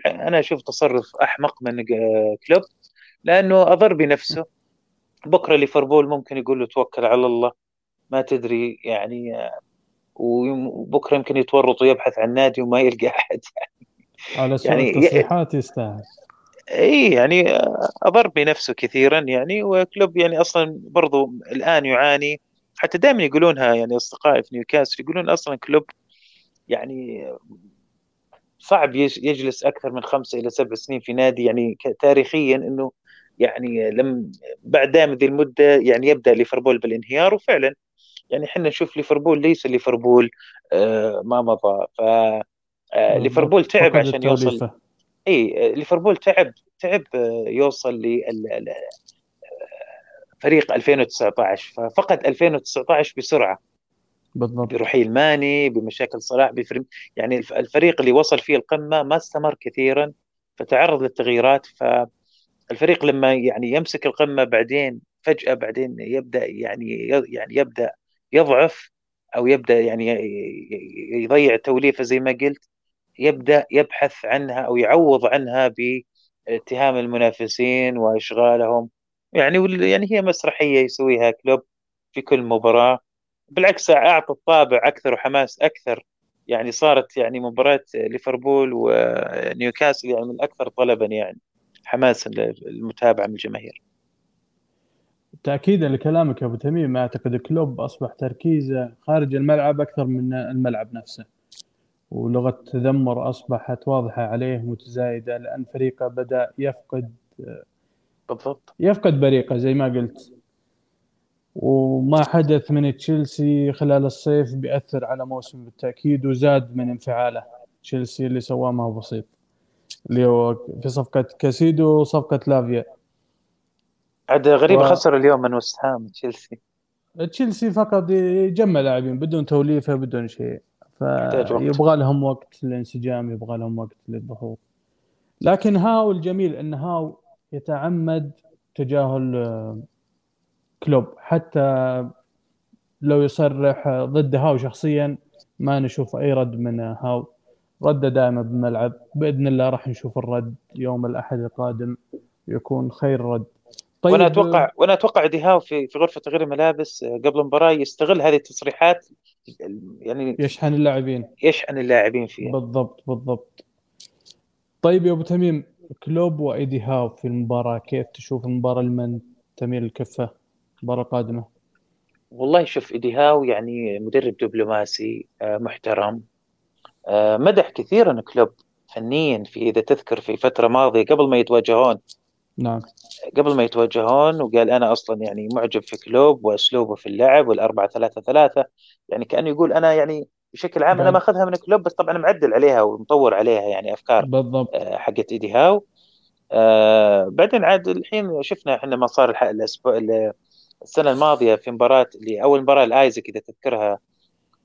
Speaker 3: أنا أشوف تصرف أحمق من كلوب لأنه أضر بنفسه. بكرة ليفربول ممكن يقول له توكل على الله ما تدري يعني وبكرة يمكن يتورط ويبحث عن نادي وما يلقى أحد.
Speaker 2: على سوء يعني التصريحات يستاهل.
Speaker 3: إي يعني اضر بنفسه كثيرا يعني وكلوب يعني أصلا برضو الآن يعاني. حتى دائما يقولونها يعني أصدقائي في نيوكاسل يقولون أصلا كلوب يعني صعب يجلس أكثر من خمسة إلى سبع سنين في نادي. يعني تاريخيا إنه يعني لم بعد دائما ذي المدة يعني يبدأ ليفربول بالانهيار. وفعلا يعني إحنا نشوف ليفربول ليس ليفربول آه ما مضى. ف آه ليفربول تعب عشان يوصل إي ليفربول تعب تعب آه، يوصل ل فريق 2019 ففقد 2019 بسرعة. بالضبط. برحيل ماني بمشاكل صلاح بفريم يعني الفريق اللي وصل فيه القمة ما استمر كثيرا فتعرض للتغييرات. ف الفريق لما يعني يمسك القمة بعدين فجأة بعدين يبدأ يعني يعني يبدأ يضعف أو يبدأ يعني يضيع التوليفه زي ما قلت يبدأ يبحث عنها أو يعوض عنها باتهام المنافسين وأشغالهم. يعني يعني هي مسرحية يسويها كلوب في كل مباراة. بالعكس أعطى طابع أكثر وحماس أكثر. يعني صارت يعني مباراة ليفربول ونيوكاسل يعني من أكثر طلبا يعني. حماس المتابعه من الجماهير.
Speaker 2: تأكيدا لكلامك يا أبو تميم أعتقد كلوب أصبح تركيزه خارج الملعب أكثر من الملعب نفسه. ولغة التذمر أصبحت واضحة عليه متزايدة لأن فريقه بدأ يفقد
Speaker 3: بالضبط.
Speaker 2: يفقد بريقه زي ما قلت. وما حدث من تشيلسي خلال الصيف بيأثر على موسم بالتأكيد وزاد من انفعاله. تشيلسي اللي سواه ما هو بسيط. اللي هو في صفقة كاسيدو وصفقة لافيا.
Speaker 3: عاد غريب
Speaker 2: و-
Speaker 3: خسر اليوم من وست هام تشيلسي.
Speaker 2: تشيلسي فقط يجمع لاعبين بدون توليفة بدون شيء. فيبغى لهم وقت للانسجام يبغى لهم وقت للظهور لكن هاو الجميل إن هاو يتعمد تجاهل آه، كلوب. حتى لو يصرح ضد هاو شخصيا ما نشوف أي رد من هاو. رده دائما بالملعب. بإذن الله راح نشوف الرد يوم الأحد القادم. يكون خير رد. طيب
Speaker 3: وأنا أتوقع وأنا أتوقع ديهاو في في غرفة تغيير الملابس قبل المباراة يستغل هذه التصريحات يعني
Speaker 2: يشحن اللاعبين.
Speaker 3: يشحن اللاعبين فيها.
Speaker 2: بالضبط بالضبط. طيب يا أبو تميم كلوب وايدي هاو في المباراة كيف تشوف المباراة لمن تميل الكفة المباراه القادمه
Speaker 3: والله شوف ايدي هاو يعني مدرب دبلوماسي آه، محترم. آه، مدح كثيرا كلوب فنيا في إذا تذكر في فترة ماضية قبل ما يتواجهون.
Speaker 2: نعم.
Speaker 3: قبل ما يتواجهون وقال أنا أصلا يعني معجب في كلوب وأسلوبه في اللعب والأربعة ثلاثة ثلاثة يعني كأنه يقول أنا يعني بشكل عام
Speaker 2: أنا
Speaker 3: ماخذها من كلوب بس طبعا معدل عليها ومطور عليها يعني أفكار
Speaker 2: بالضبط.
Speaker 3: آه، حقت إيدي هاو. آه بعدين عاد الحين شفنا إحنا ما صار الح- الأسبوع ال- السنة الماضية في مباراة اللي أول مباراة لآيزك إذا تذكرها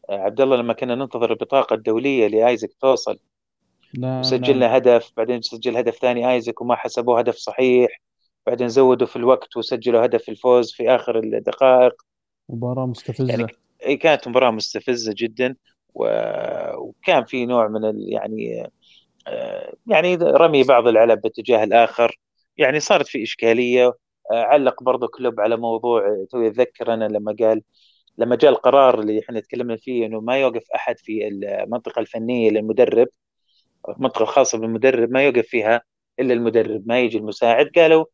Speaker 3: آه، عبد الله لما كنا ننتظر البطاقة الدولية لآيزك توصل
Speaker 2: نعم
Speaker 3: وسجلنا
Speaker 2: نعم.
Speaker 3: هدف بعدين سجل هدف ثاني آيزك وما حسبوه هدف صحيح. بعدين زودوا في الوقت وسجلوا هدف الفوز في آخر الدقائق.
Speaker 2: مباراة مستفزة.
Speaker 3: يعني كانت مباراة مستفزة جدا. و- وكان في نوع من ال يعني آه، يعني رمي بعض العلب باتجاه الآخر. يعني صارت في إشكالية. آه، علق برضو كلوب على موضوع آه، توي أتذكر أنا لما قال لما جاء القرار اللي إحنا تكلمنا فيه إنه ما يوقف أحد في المنطقة الفنية للمدرب. المنطقة الخاصه بالمدرب ما يوقف فيها إلا المدرب ما يجي المساعد. قالوا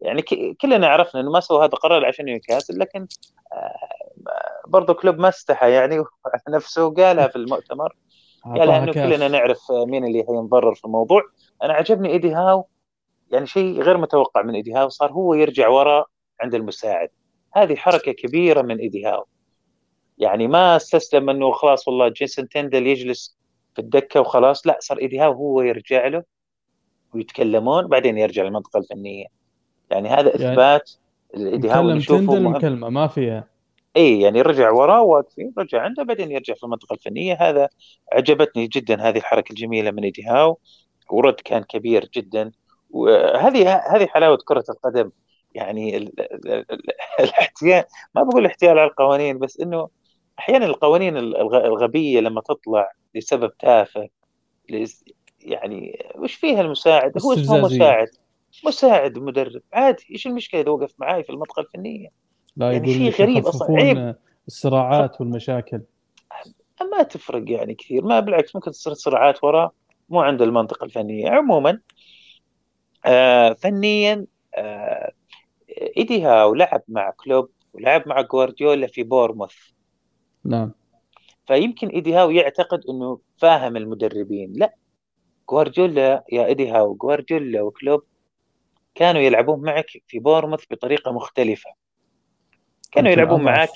Speaker 3: يعني كلنا عرفنا إنه ما سوى هذا القرار عشان نيوكاسل لكن آه، برضو كلوب ما استحى يعني نفسه قالها في المؤتمر. قالها
Speaker 2: اعطاها إنه
Speaker 3: كلنا نعرف مين اللي حينضرر في الموضوع. أنا عجبني إيدي هاو يعني شيء غير متوقع من إيدي هاو صار هو يرجع وراء عند المساعد. هذه حركة كبيرة من إيدي هاو. يعني ما استسلم إنه خلاص والله جيسون تندل يجلس في الدكة وخلاص لا صار ايدي هاو هو يرجع له ويتكلمون بعدين يرجع للمنطقه الفنية. يعني هذا
Speaker 2: يعني
Speaker 3: إثبات الايدي هاو
Speaker 2: مكلم
Speaker 3: نشوفه
Speaker 2: تندل
Speaker 3: مهم.
Speaker 2: مكلمه ما فيها.
Speaker 3: إي يعني رجع وراه واقفين رجع عنده بعدين يرجع في المنطقة الفنية. هذا عجبتني جدا هذه الحركة الجميلة من ايدي هاو ورد كان كبير جدا. وهذه هذه حلاوة كرة القدم. يعني ال- ال- ال- الاحتيال ما بقول احتيال على القوانين بس إنه أحيانا القوانين الغ- الغبية لما تطلع لسبب تافه يعني وش فيها المساعد؟ هو اسمه. مساعد. مساعد مدرب. عادي إيش المشكلة إذا وقف معاي في المنطقة الفنية؟
Speaker 2: لا
Speaker 3: يعني شيء غريب أصلاً، عيب.
Speaker 2: الصراعات والمشاكل.
Speaker 3: ما تفرق يعني كثير. ما بالعكس ممكن تصير صراعات وراء مو عند المنطقة الفنية. عموما آه فنيا آه ايدي هاو لعب مع كلوب ولعب مع جوارديولا في بورموث.
Speaker 2: نعم.
Speaker 3: فيمكن ايدي هاو يعتقد إنه فاهم المدربين. لا. جوارديولا يا ايدي هاو جوارديولا وكلوب كانوا يلعبون معك في بورموث بطريقة مختلفة. كانوا يلعبون
Speaker 2: أضعف.
Speaker 3: معك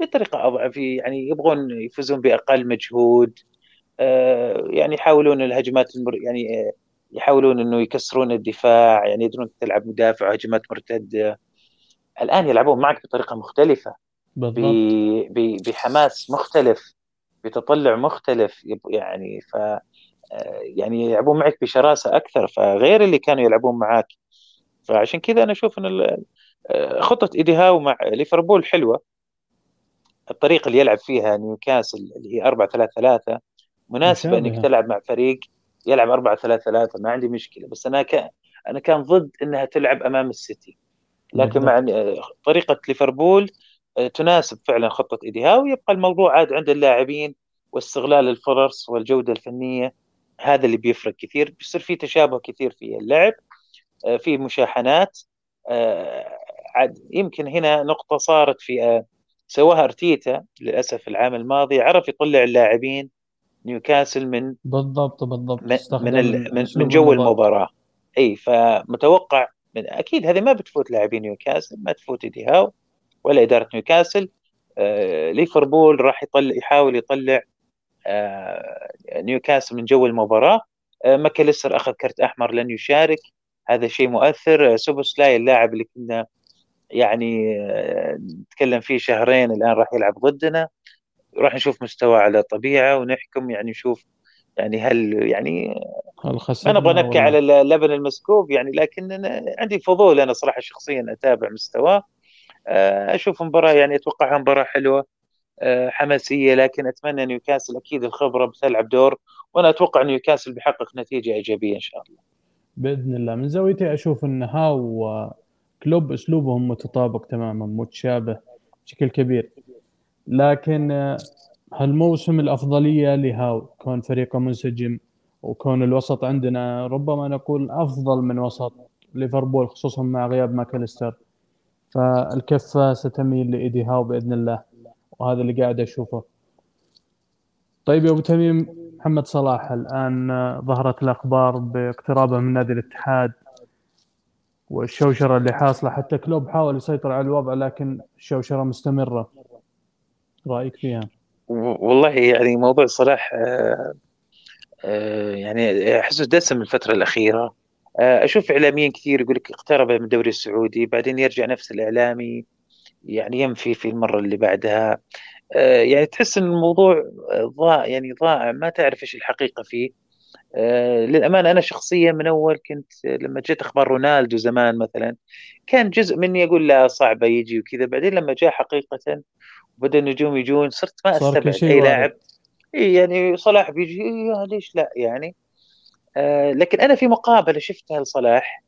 Speaker 3: بطريقة أضعف يعني يبغون يفوزون بأقل مجهود. آه، يعني يحاولون الهجمات المر... يعني آه، يحاولون إنه يكسرون الدفاع يعني يدرون تلعب مدافع وهجمات مرتدة. الآن يلعبون معك بطريقة مختلفة.
Speaker 2: بالضبط.
Speaker 3: بحماس مختلف بتطلع مختلف يعني ف آه، يعني يلعبون معك بشراسة أكثر فغير اللي كانوا يلعبون معك فعشان كذا أنا أشوف إن آه، خطة ايدي هاو مع ليفربول حلوة. الطريقة اللي يلعب فيها نيوكاسل اللي هي 4 3 3 مناسبة
Speaker 2: إنك.
Speaker 3: تلعب مع فريق يلعب 4 3 3 ما عندي مشكلة. بس أنا ك... أنا كان ضد إنها تلعب أمام السيتي. لكن مع طريقة ليفربول آه، تناسب فعلا خطة ايدي هاو يبقى الموضوع عاد عند اللاعبين واستغلال الفرص والجودة الفنية. هذا اللي بيفرق كثير بيصير في تشابه كثير في اللعب آه، في مشاحنات. آه، عاد يمكن هنا نقطة صارت في آه، سواها أرتيتا للأسف العام الماضي عرف يطلع اللاعبين نيوكاسل من
Speaker 2: بالضبط بالضبط.
Speaker 3: من من, من, من جو المباراة. إي فمتوقع من أكيد هذه ما بتفوت لاعبين نيوكاسل ما تفوت ايدي هاو ولا إدارة نيوكاسل آه ليفربول راح يطلع يحاول يطلع آه نيوكاسل من جو المباراة. آه ماكاليستر أخذ كرت أحمر لن يشارك. هذا شيء مؤثر. سوبوسلاي اللاعب اللي كنا يعني نتكلم فيه شهرين الآن راح يلعب ضدنا. راح نشوف مستواه على الطبيعة ونحكم يعني نشوف يعني هل يعني ما نبغى نبكي على اللبن المسكوب يعني لكن أنا عندي فضول أنا صراحة شخصيا أتابع مستواه. أشوف مباراة يعني اتوقعها مباراة حلوة آه، حماسية لكن أتمنى نيوكاسل أكيد الخبرة بتلعب دور وأنا أتوقع نيوكاسل بيحقق نتيجة إيجابية إن شاء الله.
Speaker 2: بإذن الله. من زاويتي أشوف إن هاو كلوب أسلوبهم متطابق تماما متشابه بشكل كبير. لكن آه، هالموسم الأفضلية لهاو كون فريقه منسجم وكون الوسط عندنا ربما نقول أفضل من وسط ليفربول خصوصا مع غياب ماكاليستر. فالكفة ستميل لايدي هاو بإذن الله وهذا اللي قاعد أشوفه. طيب يا أبو تميم محمد صلاح الآن ظهرت الأخبار باقترابه من نادي الاتحاد والشوشرة اللي حاصلة. حتى كلوب حاول يسيطر على الوضع لكن الشوشرة مستمرة. رأيك فيها؟
Speaker 3: والله يعني موضوع صلاح آه، آه، يعني أحسه دسم الفترة الأخيرة. أشوف اعلاميين كثير يقول لك اقترب من الدوري السعودي بعدين يرجع نفس الإعلامي يعني ينفي في المرة اللي بعدها. يعني تحس إن الموضوع ضاع يعني ضاع ما تعرف إيش الحقيقة فيه. للأمانة أنا شخصيا من أول كنت لما جت أخبار رونالدو زمان مثلا كان جزء مني يقول لا صعبة يجي وكذا. بعدين لما جاء حقيقة وبدأ النجوم يجون صرت ما أستبعد أي لاعب. يعني صلاح بيجي إيه ليش لا؟ يعني آه لكن أنا في مقابلة شفتها لصلاح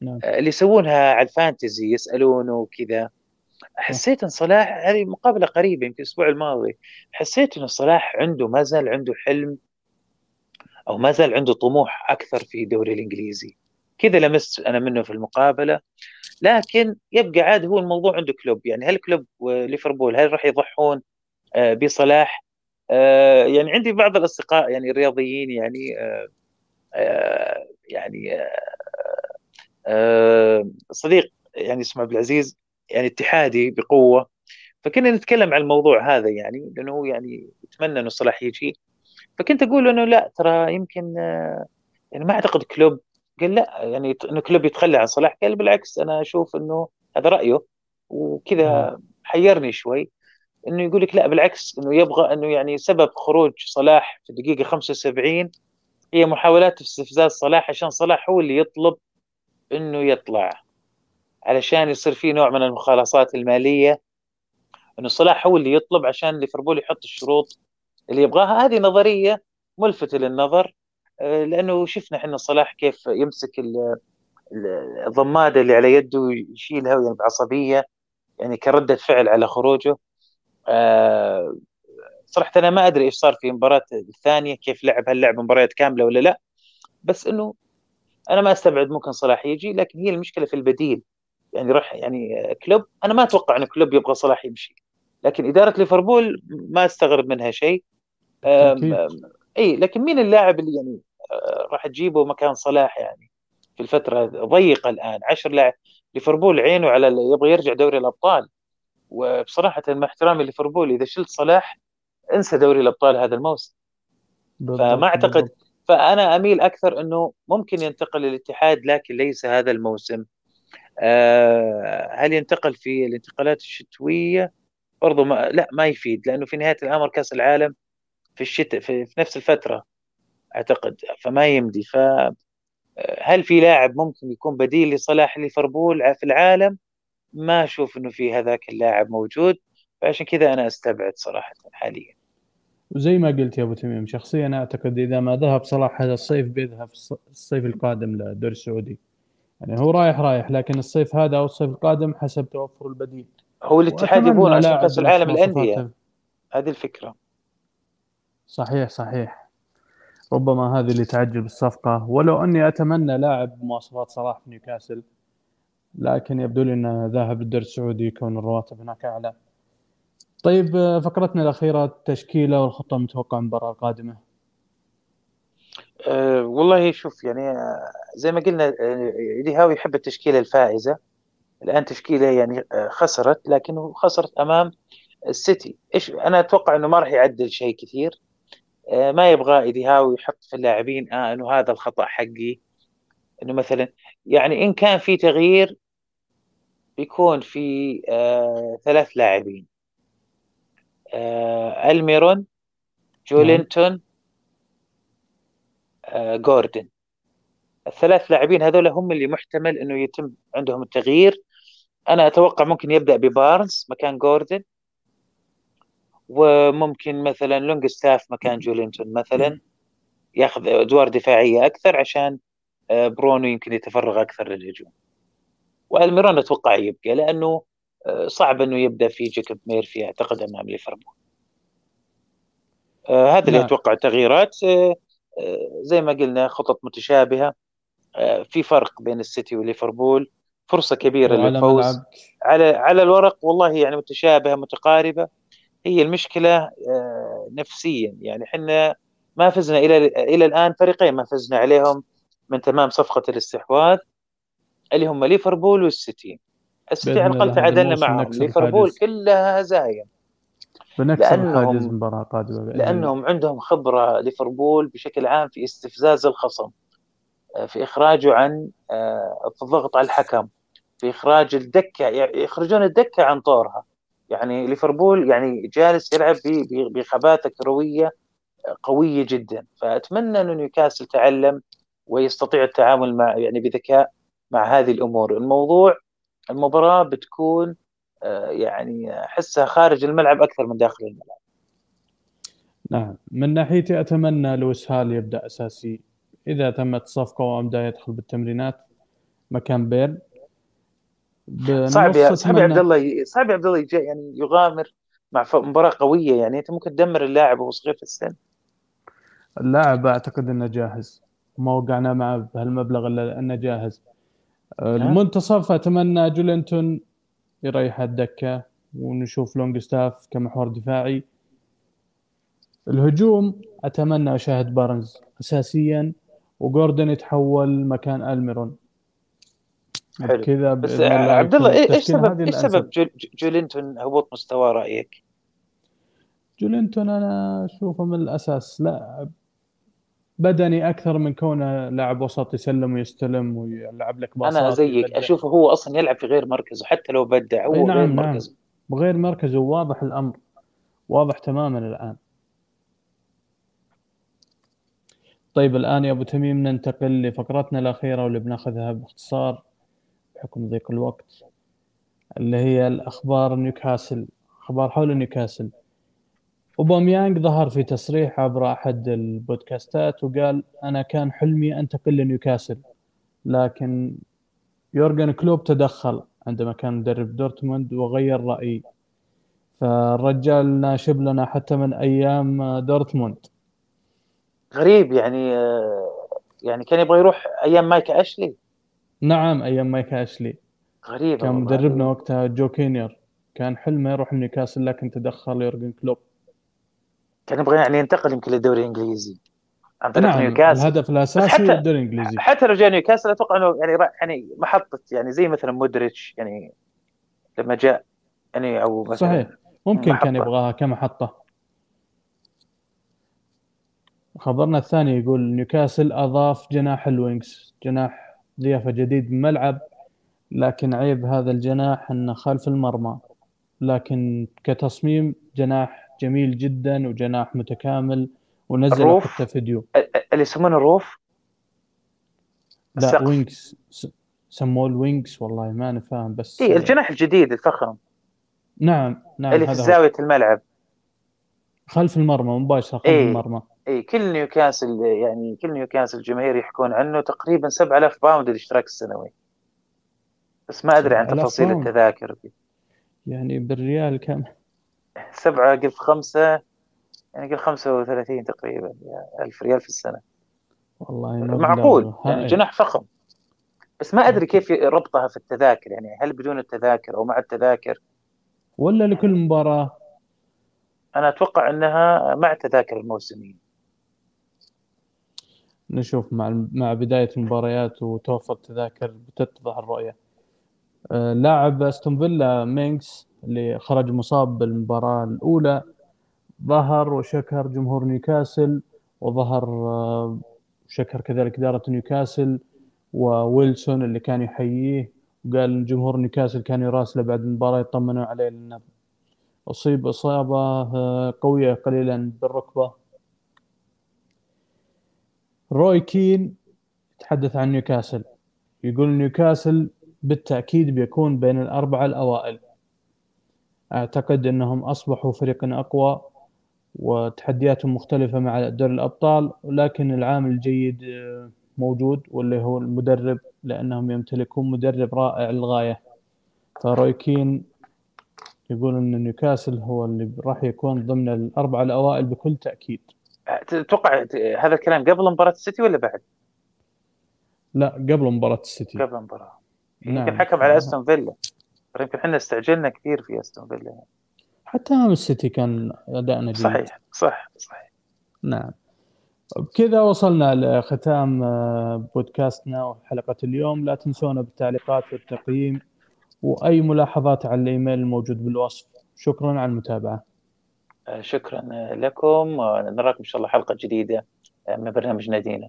Speaker 3: نعم. آه اللي يسوونها على الفانتزي يسألونه وكذا. حسيت إن صلاح هذه مقابلة قريبة يمكن الأسبوع الماضي. حسيت إن صلاح عنده ما زال عنده حلم أو ما زال عنده طموح أكثر في الدوري الإنجليزي. كذا لمست أنا منه في المقابلة. لكن يبقى عاد هو الموضوع عنده كلوب. يعني هل كلوب وليفربول هل راح يضحون آه، بصلاح؟ آه، يعني عندي بعض الأصدقاء يعني الرياضيين يعني آه، يعني صديق يعني اسمه عبد العزيز يعني اتحادي بقوة. فكنا نتكلم عن الموضوع هذا يعني لأنه يعني يتمنى إنه صلاح يجي. فكنت أقول إنه لا ترى يمكن يعني ما أعتقد كلوب قال لا يعني إنه كلوب يتخلى عن صلاح. قال بالعكس أنا أشوف إنه هذا رأيه. وكذا نعم. حيرني شوي إنه يقول لك لا بالعكس إنه يبغى إنه يعني سبب خروج صلاح في الدقيقه 75 هي محاولات استفزاز صلاح عشان صلاح هو اللي يطلب إنه يطلع. علشان يصير في نوع من المخالصات المالية. إنه صلاح هو اللي يطلب عشان ليفربول يحط الشروط اللي يبغاها. هذه نظرية ملفته للنظر آه، لأنه شفنا إحنا صلاح كيف يمسك الضماده اللي على يده ويشيلها يعني بعصبية يعني كردة فعل على خروجه. آه، صراحة أنا ما أدري إيش صار في المباراه الثانية كيف لعب هل لعب مباريات كاملة ولا لا. بس إنه أنا ما أستبعد ممكن صلاح يجي لكن هي المشكلة في البديل. يعني راح يعني كلوب أنا ما أتوقع ان كلوب يبغى صلاح يمشي. لكن إدارة ليفربول ما أستغرب منها شيء. إي لكن مين اللاعب اللي يعني راح تجيبه مكان صلاح يعني في الفترة ضيقة الآن؟ 10 لاعب. ليفربول عينه على يبغى يرجع دوري الأبطال. وبصراحة مع احترامي ليفربول إذا شلت صلاح انسى دوري الأبطال هذا الموسم. فما أعتقد فأنا أميل أكثر إنه ممكن ينتقل للاتحاد لكن ليس هذا الموسم. آه هل ينتقل في الانتقالات الشتوية؟ برضو ما لا ما يفيد لأنه في نهاية الأمر كأس العالم في الشتاء في, في نفس الفترة أعتقد فما يمدي. ف هل في لاعب ممكن يكون بديل لصلاح ليفربول في العالم؟ ما أشوف إنه في هذاك اللاعب موجود فعشان كذا أنا أستبعد صراحة حاليا.
Speaker 2: وزي ما قلت يا أبو تميم شخصيا أعتقد إذا ما ذهب صلاح هذا الصيف بيذهب الصيف القادم للدوري السعودي. يعني هو رايح رايح لكن الصيف هذا أو الصيف القادم حسب توفر البديل.
Speaker 3: هو الاتحاد يبون عشان كأس العالم الانديه هذه الفكرة.
Speaker 2: صحيح صحيح. ربما هذه اللي تعجل بالصفقة ولو أني أتمنى لاعب بمواصفات صلاح في نيوكاسل لكن يبدو لي إنه ذاهب للدوري السعودي يكون الرواتب هناك أعلى. طيب آه، فقرتنا الأخيرة التشكيله والخطة المتوقعه المباراه القادمه
Speaker 3: أه والله شوف يعني آه، زي ما قلنا آه، الهاوي يحب التشكيلة الفائزة. الآن تشكيلة يعني آه، خسرت لكنه خسرت أمام السيتي. إيش أنا أتوقع إنه ما راح يعدل شيء كثير. آه، ما يبغى ايدي هاوي يحط في اللاعبين آه إنه هذا الخطأ حقي. إنه مثلا يعني إن كان في تغيير بيكون في آه ثلاث لاعبين. آه ألميرون جولينتون آه جوردن الثلاث لاعبين هذول هم اللي محتمل إنه يتم عندهم التغيير. أنا أتوقع ممكن يبدأ ببارنز مكان جوردن وممكن مثلا لونج ستاف مكان جولينتون مثلا. ياخذ أدوار دفاعية أكثر عشان آه، برونو يمكن يتفرغ أكثر للهجوم. وألميرون أتوقع يبقى لأنه صعب إنه يبدأ في جيكوب ميرفي أعتقد امام ليفربول. آه، هذا اللي
Speaker 2: نعم.
Speaker 3: أتوقع التغييرات زي ما قلنا خطط متشابهة. في فرق بين السيتي وليفربول. فرصة كبيرة للفوز. على على الورق والله يعني متشابهة متقاربة. هي المشكلة نفسيا. يعني إحنا ما فزنا إلى إلى الآن فريقين ما فزنا عليهم من تمام صفقة الاستحواذ اللي هم ليفربول والسيتي. السيتي على الاقل تعادلنا معهم. ليفربول كلها هزايم
Speaker 2: بنكسر حاجز مباراة قادمة
Speaker 3: لأنهم عندهم خبرة ليفربول بشكل عام في استفزاز الخصم آه، في إخراجه عن آه، الضغط على الحكم في إخراج الدكة يخرجون الدكة عن طورها. يعني ليفربول يعني جالس يلعب بخباثة كروية قوية جدا. فأتمنى أن نيوكاسل تعلم ويستطيع التعامل مع يعني بذكاء مع هذه الأمور. الموضوع المباراة بتكون آه، يعني أحسها خارج الملعب أكثر من داخل الملعب.
Speaker 2: نعم. من ناحيتي أتمنى لويس هال يبدأ أساسي. إذا تمت صفقة وابدا يدخل بالتمرينات مكان بيل
Speaker 3: صعب يا صعب يا عبد الله صعب يا عبد الله يعني يغامر مع مباراة قوية. يعني أنت ممكن تدمر اللاعب وهو صغير في السن.
Speaker 2: اللاعب أعتقد إنه جاهز. ما وقعنا معه بهالمبلغ إلا إنه جاهز. المنتصف أتمنى جولينتون يريح الدكة ونشوف لونج ستاف كمحور دفاعي. الهجوم أتمنى اشاهد بارنز اساسيا وجوردن يتحول مكان ألميرون.
Speaker 3: حلو. كذا بس عبد الله إيش سبب إيش سبب جولينتون هبوط مستوى رأيك؟
Speaker 2: جولينتون أنا أشوفه من الأساس. لا بدني أكثر من كونه لاعب وسط يسلم ويستلم ويلعب لك
Speaker 3: باصات أنا زيك. أشوفه هو أصلا يلعب في غير مركزه حتى لو بدع هو نعم غير نعم. مركزه
Speaker 2: بغير مركزه واضح الأمر واضح تماما الآن طيب الآن يا أبو تميم ننتقل لفقرتنا الأخيرة واللي بناخذها باختصار بحكم ضيق الوقت اللي هي الأخبار نيوكاسل أخبار حول نيوكاسل اوباميانج ظهر في تصريح عبر أحد البودكاستات وقال أنا كان حلمي انتقل لنيوكاسل لكن يورجن كلوب تدخل عندما كان مدرب دورتموند وغير رأيي. فالرجال ناشب لنا حتى من أيام دورتموند.
Speaker 3: غريب يعني يعني كان يبغى يروح أيام مايك أشلي؟
Speaker 2: نعم أيام مايك أشلي.
Speaker 3: غريب
Speaker 2: كان مدربنا وقتها جو كينير. كان حلمه يروح نيوكاسل لكن تدخل يورجن كلوب.
Speaker 3: كان يبغى يعني ينتقل يمكن للدوري الإنجليزي.
Speaker 2: عن طريق نعم نيوكاسل. الهدف الأساسي حتى الدوري الإنجليزي.
Speaker 3: حتى لو جاء نيوكاسل أتوقع إنه يعني يعني محطة يعني زي مثلا مودريتش يعني لما جاء يعني أو مثلا
Speaker 2: صحيح. ممكن محطة. كان يبغاها كمحطة. خبرنا الثاني يقول نيوكاسل أضاف جناح ال Wings. جناح ضيافة جديد بملعب لكن عيب هذا الجناح إنه خلف المرمى. لكن كتصميم جناح جميل جدا وجناح متكامل ونزل حتى فيديو.
Speaker 3: اللي يسمونه ال roof؟
Speaker 2: لا Wings. سموه ال Wings والله ما أنا فاهم بس
Speaker 3: اي الجناح الجديد الفخم.
Speaker 2: نعم نعم
Speaker 3: اللي في زاوية الملعب.
Speaker 2: خلف المرمى مباشرة خلف إيه؟ المرمى.
Speaker 3: إيجل نيوكاسل يعني إيجل نيوكاسل الجماهير يحكون عنه تقريبا 7000 باوند الاشتراك السنوي. بس ما أدري عن تفاصيل التذاكر.
Speaker 2: يعني بالريال كم؟
Speaker 3: سبعة قلت خمسة. يعني قلت خمسة وثلاثين تقريبا ألف ريال في السنة.
Speaker 2: والله
Speaker 3: معقول. يعني جناح فخم. بس ما أدري كيف ربطها في التذاكر. يعني هل بدون التذاكر أو مع التذاكر؟
Speaker 2: ولا لكل مباراة؟
Speaker 3: أنا أتوقع إنها مع تذاكر الموسمين.
Speaker 2: نشوف مع مع بداية المباريات وتوفر تذاكر بتتضح الرؤية. آه، لاعب أستون فيلا مينكس اللي خرج مصاب بالمباراة الأولى ظهر وشكر جمهور نيوكاسل وظهر آه، شكر كذلك إدارة نيوكاسل وويلسون اللي كان يحييه وقال جمهور نيوكاسل كان يراسله بعد المباراة يطمنوا عليه لأنه أصيب إصابة آه، قوية قليلا بالركبة. روي كين يتحدث عن نيوكاسل يقول نيوكاسل بالتأكيد بيكون بين الأربعة الأوائل. أعتقد أنهم أصبحوا فريقا أقوى وتحدياتهم مختلفة مع دوري الأبطال ولكن العامل الجيد آه، موجود واللي هو المدرب لأنهم يمتلكون مدرب رائع للغاية. فروي كين يقول أن نيوكاسل هو اللي راح يكون ضمن الأربعة الأوائل بكل تأكيد.
Speaker 3: تتوقع هذا الكلام قبل مباراة السيتي ولا بعد؟
Speaker 2: لا قبل مباراة السيتي.
Speaker 3: قبل المباراة. نعم. يمكن حكم على أستون فيلا. يمكن إحنا استعجلنا كثير في أستون فيلا.
Speaker 2: حتى امام السيتي كان ادائنا
Speaker 3: جيد صحيح صح صحيح.
Speaker 2: نعم. بكذا وصلنا لختام آه، بودكاستنا وحلقة اليوم. لا تنسونا بالتعليقات والتقييم وأي ملاحظات على الإيميل الموجود بالوصف. شكرا على المتابعة.
Speaker 3: آه، شكرا لكم ونراكم إن شاء الله حلقة جديدة من برنامج نادينا.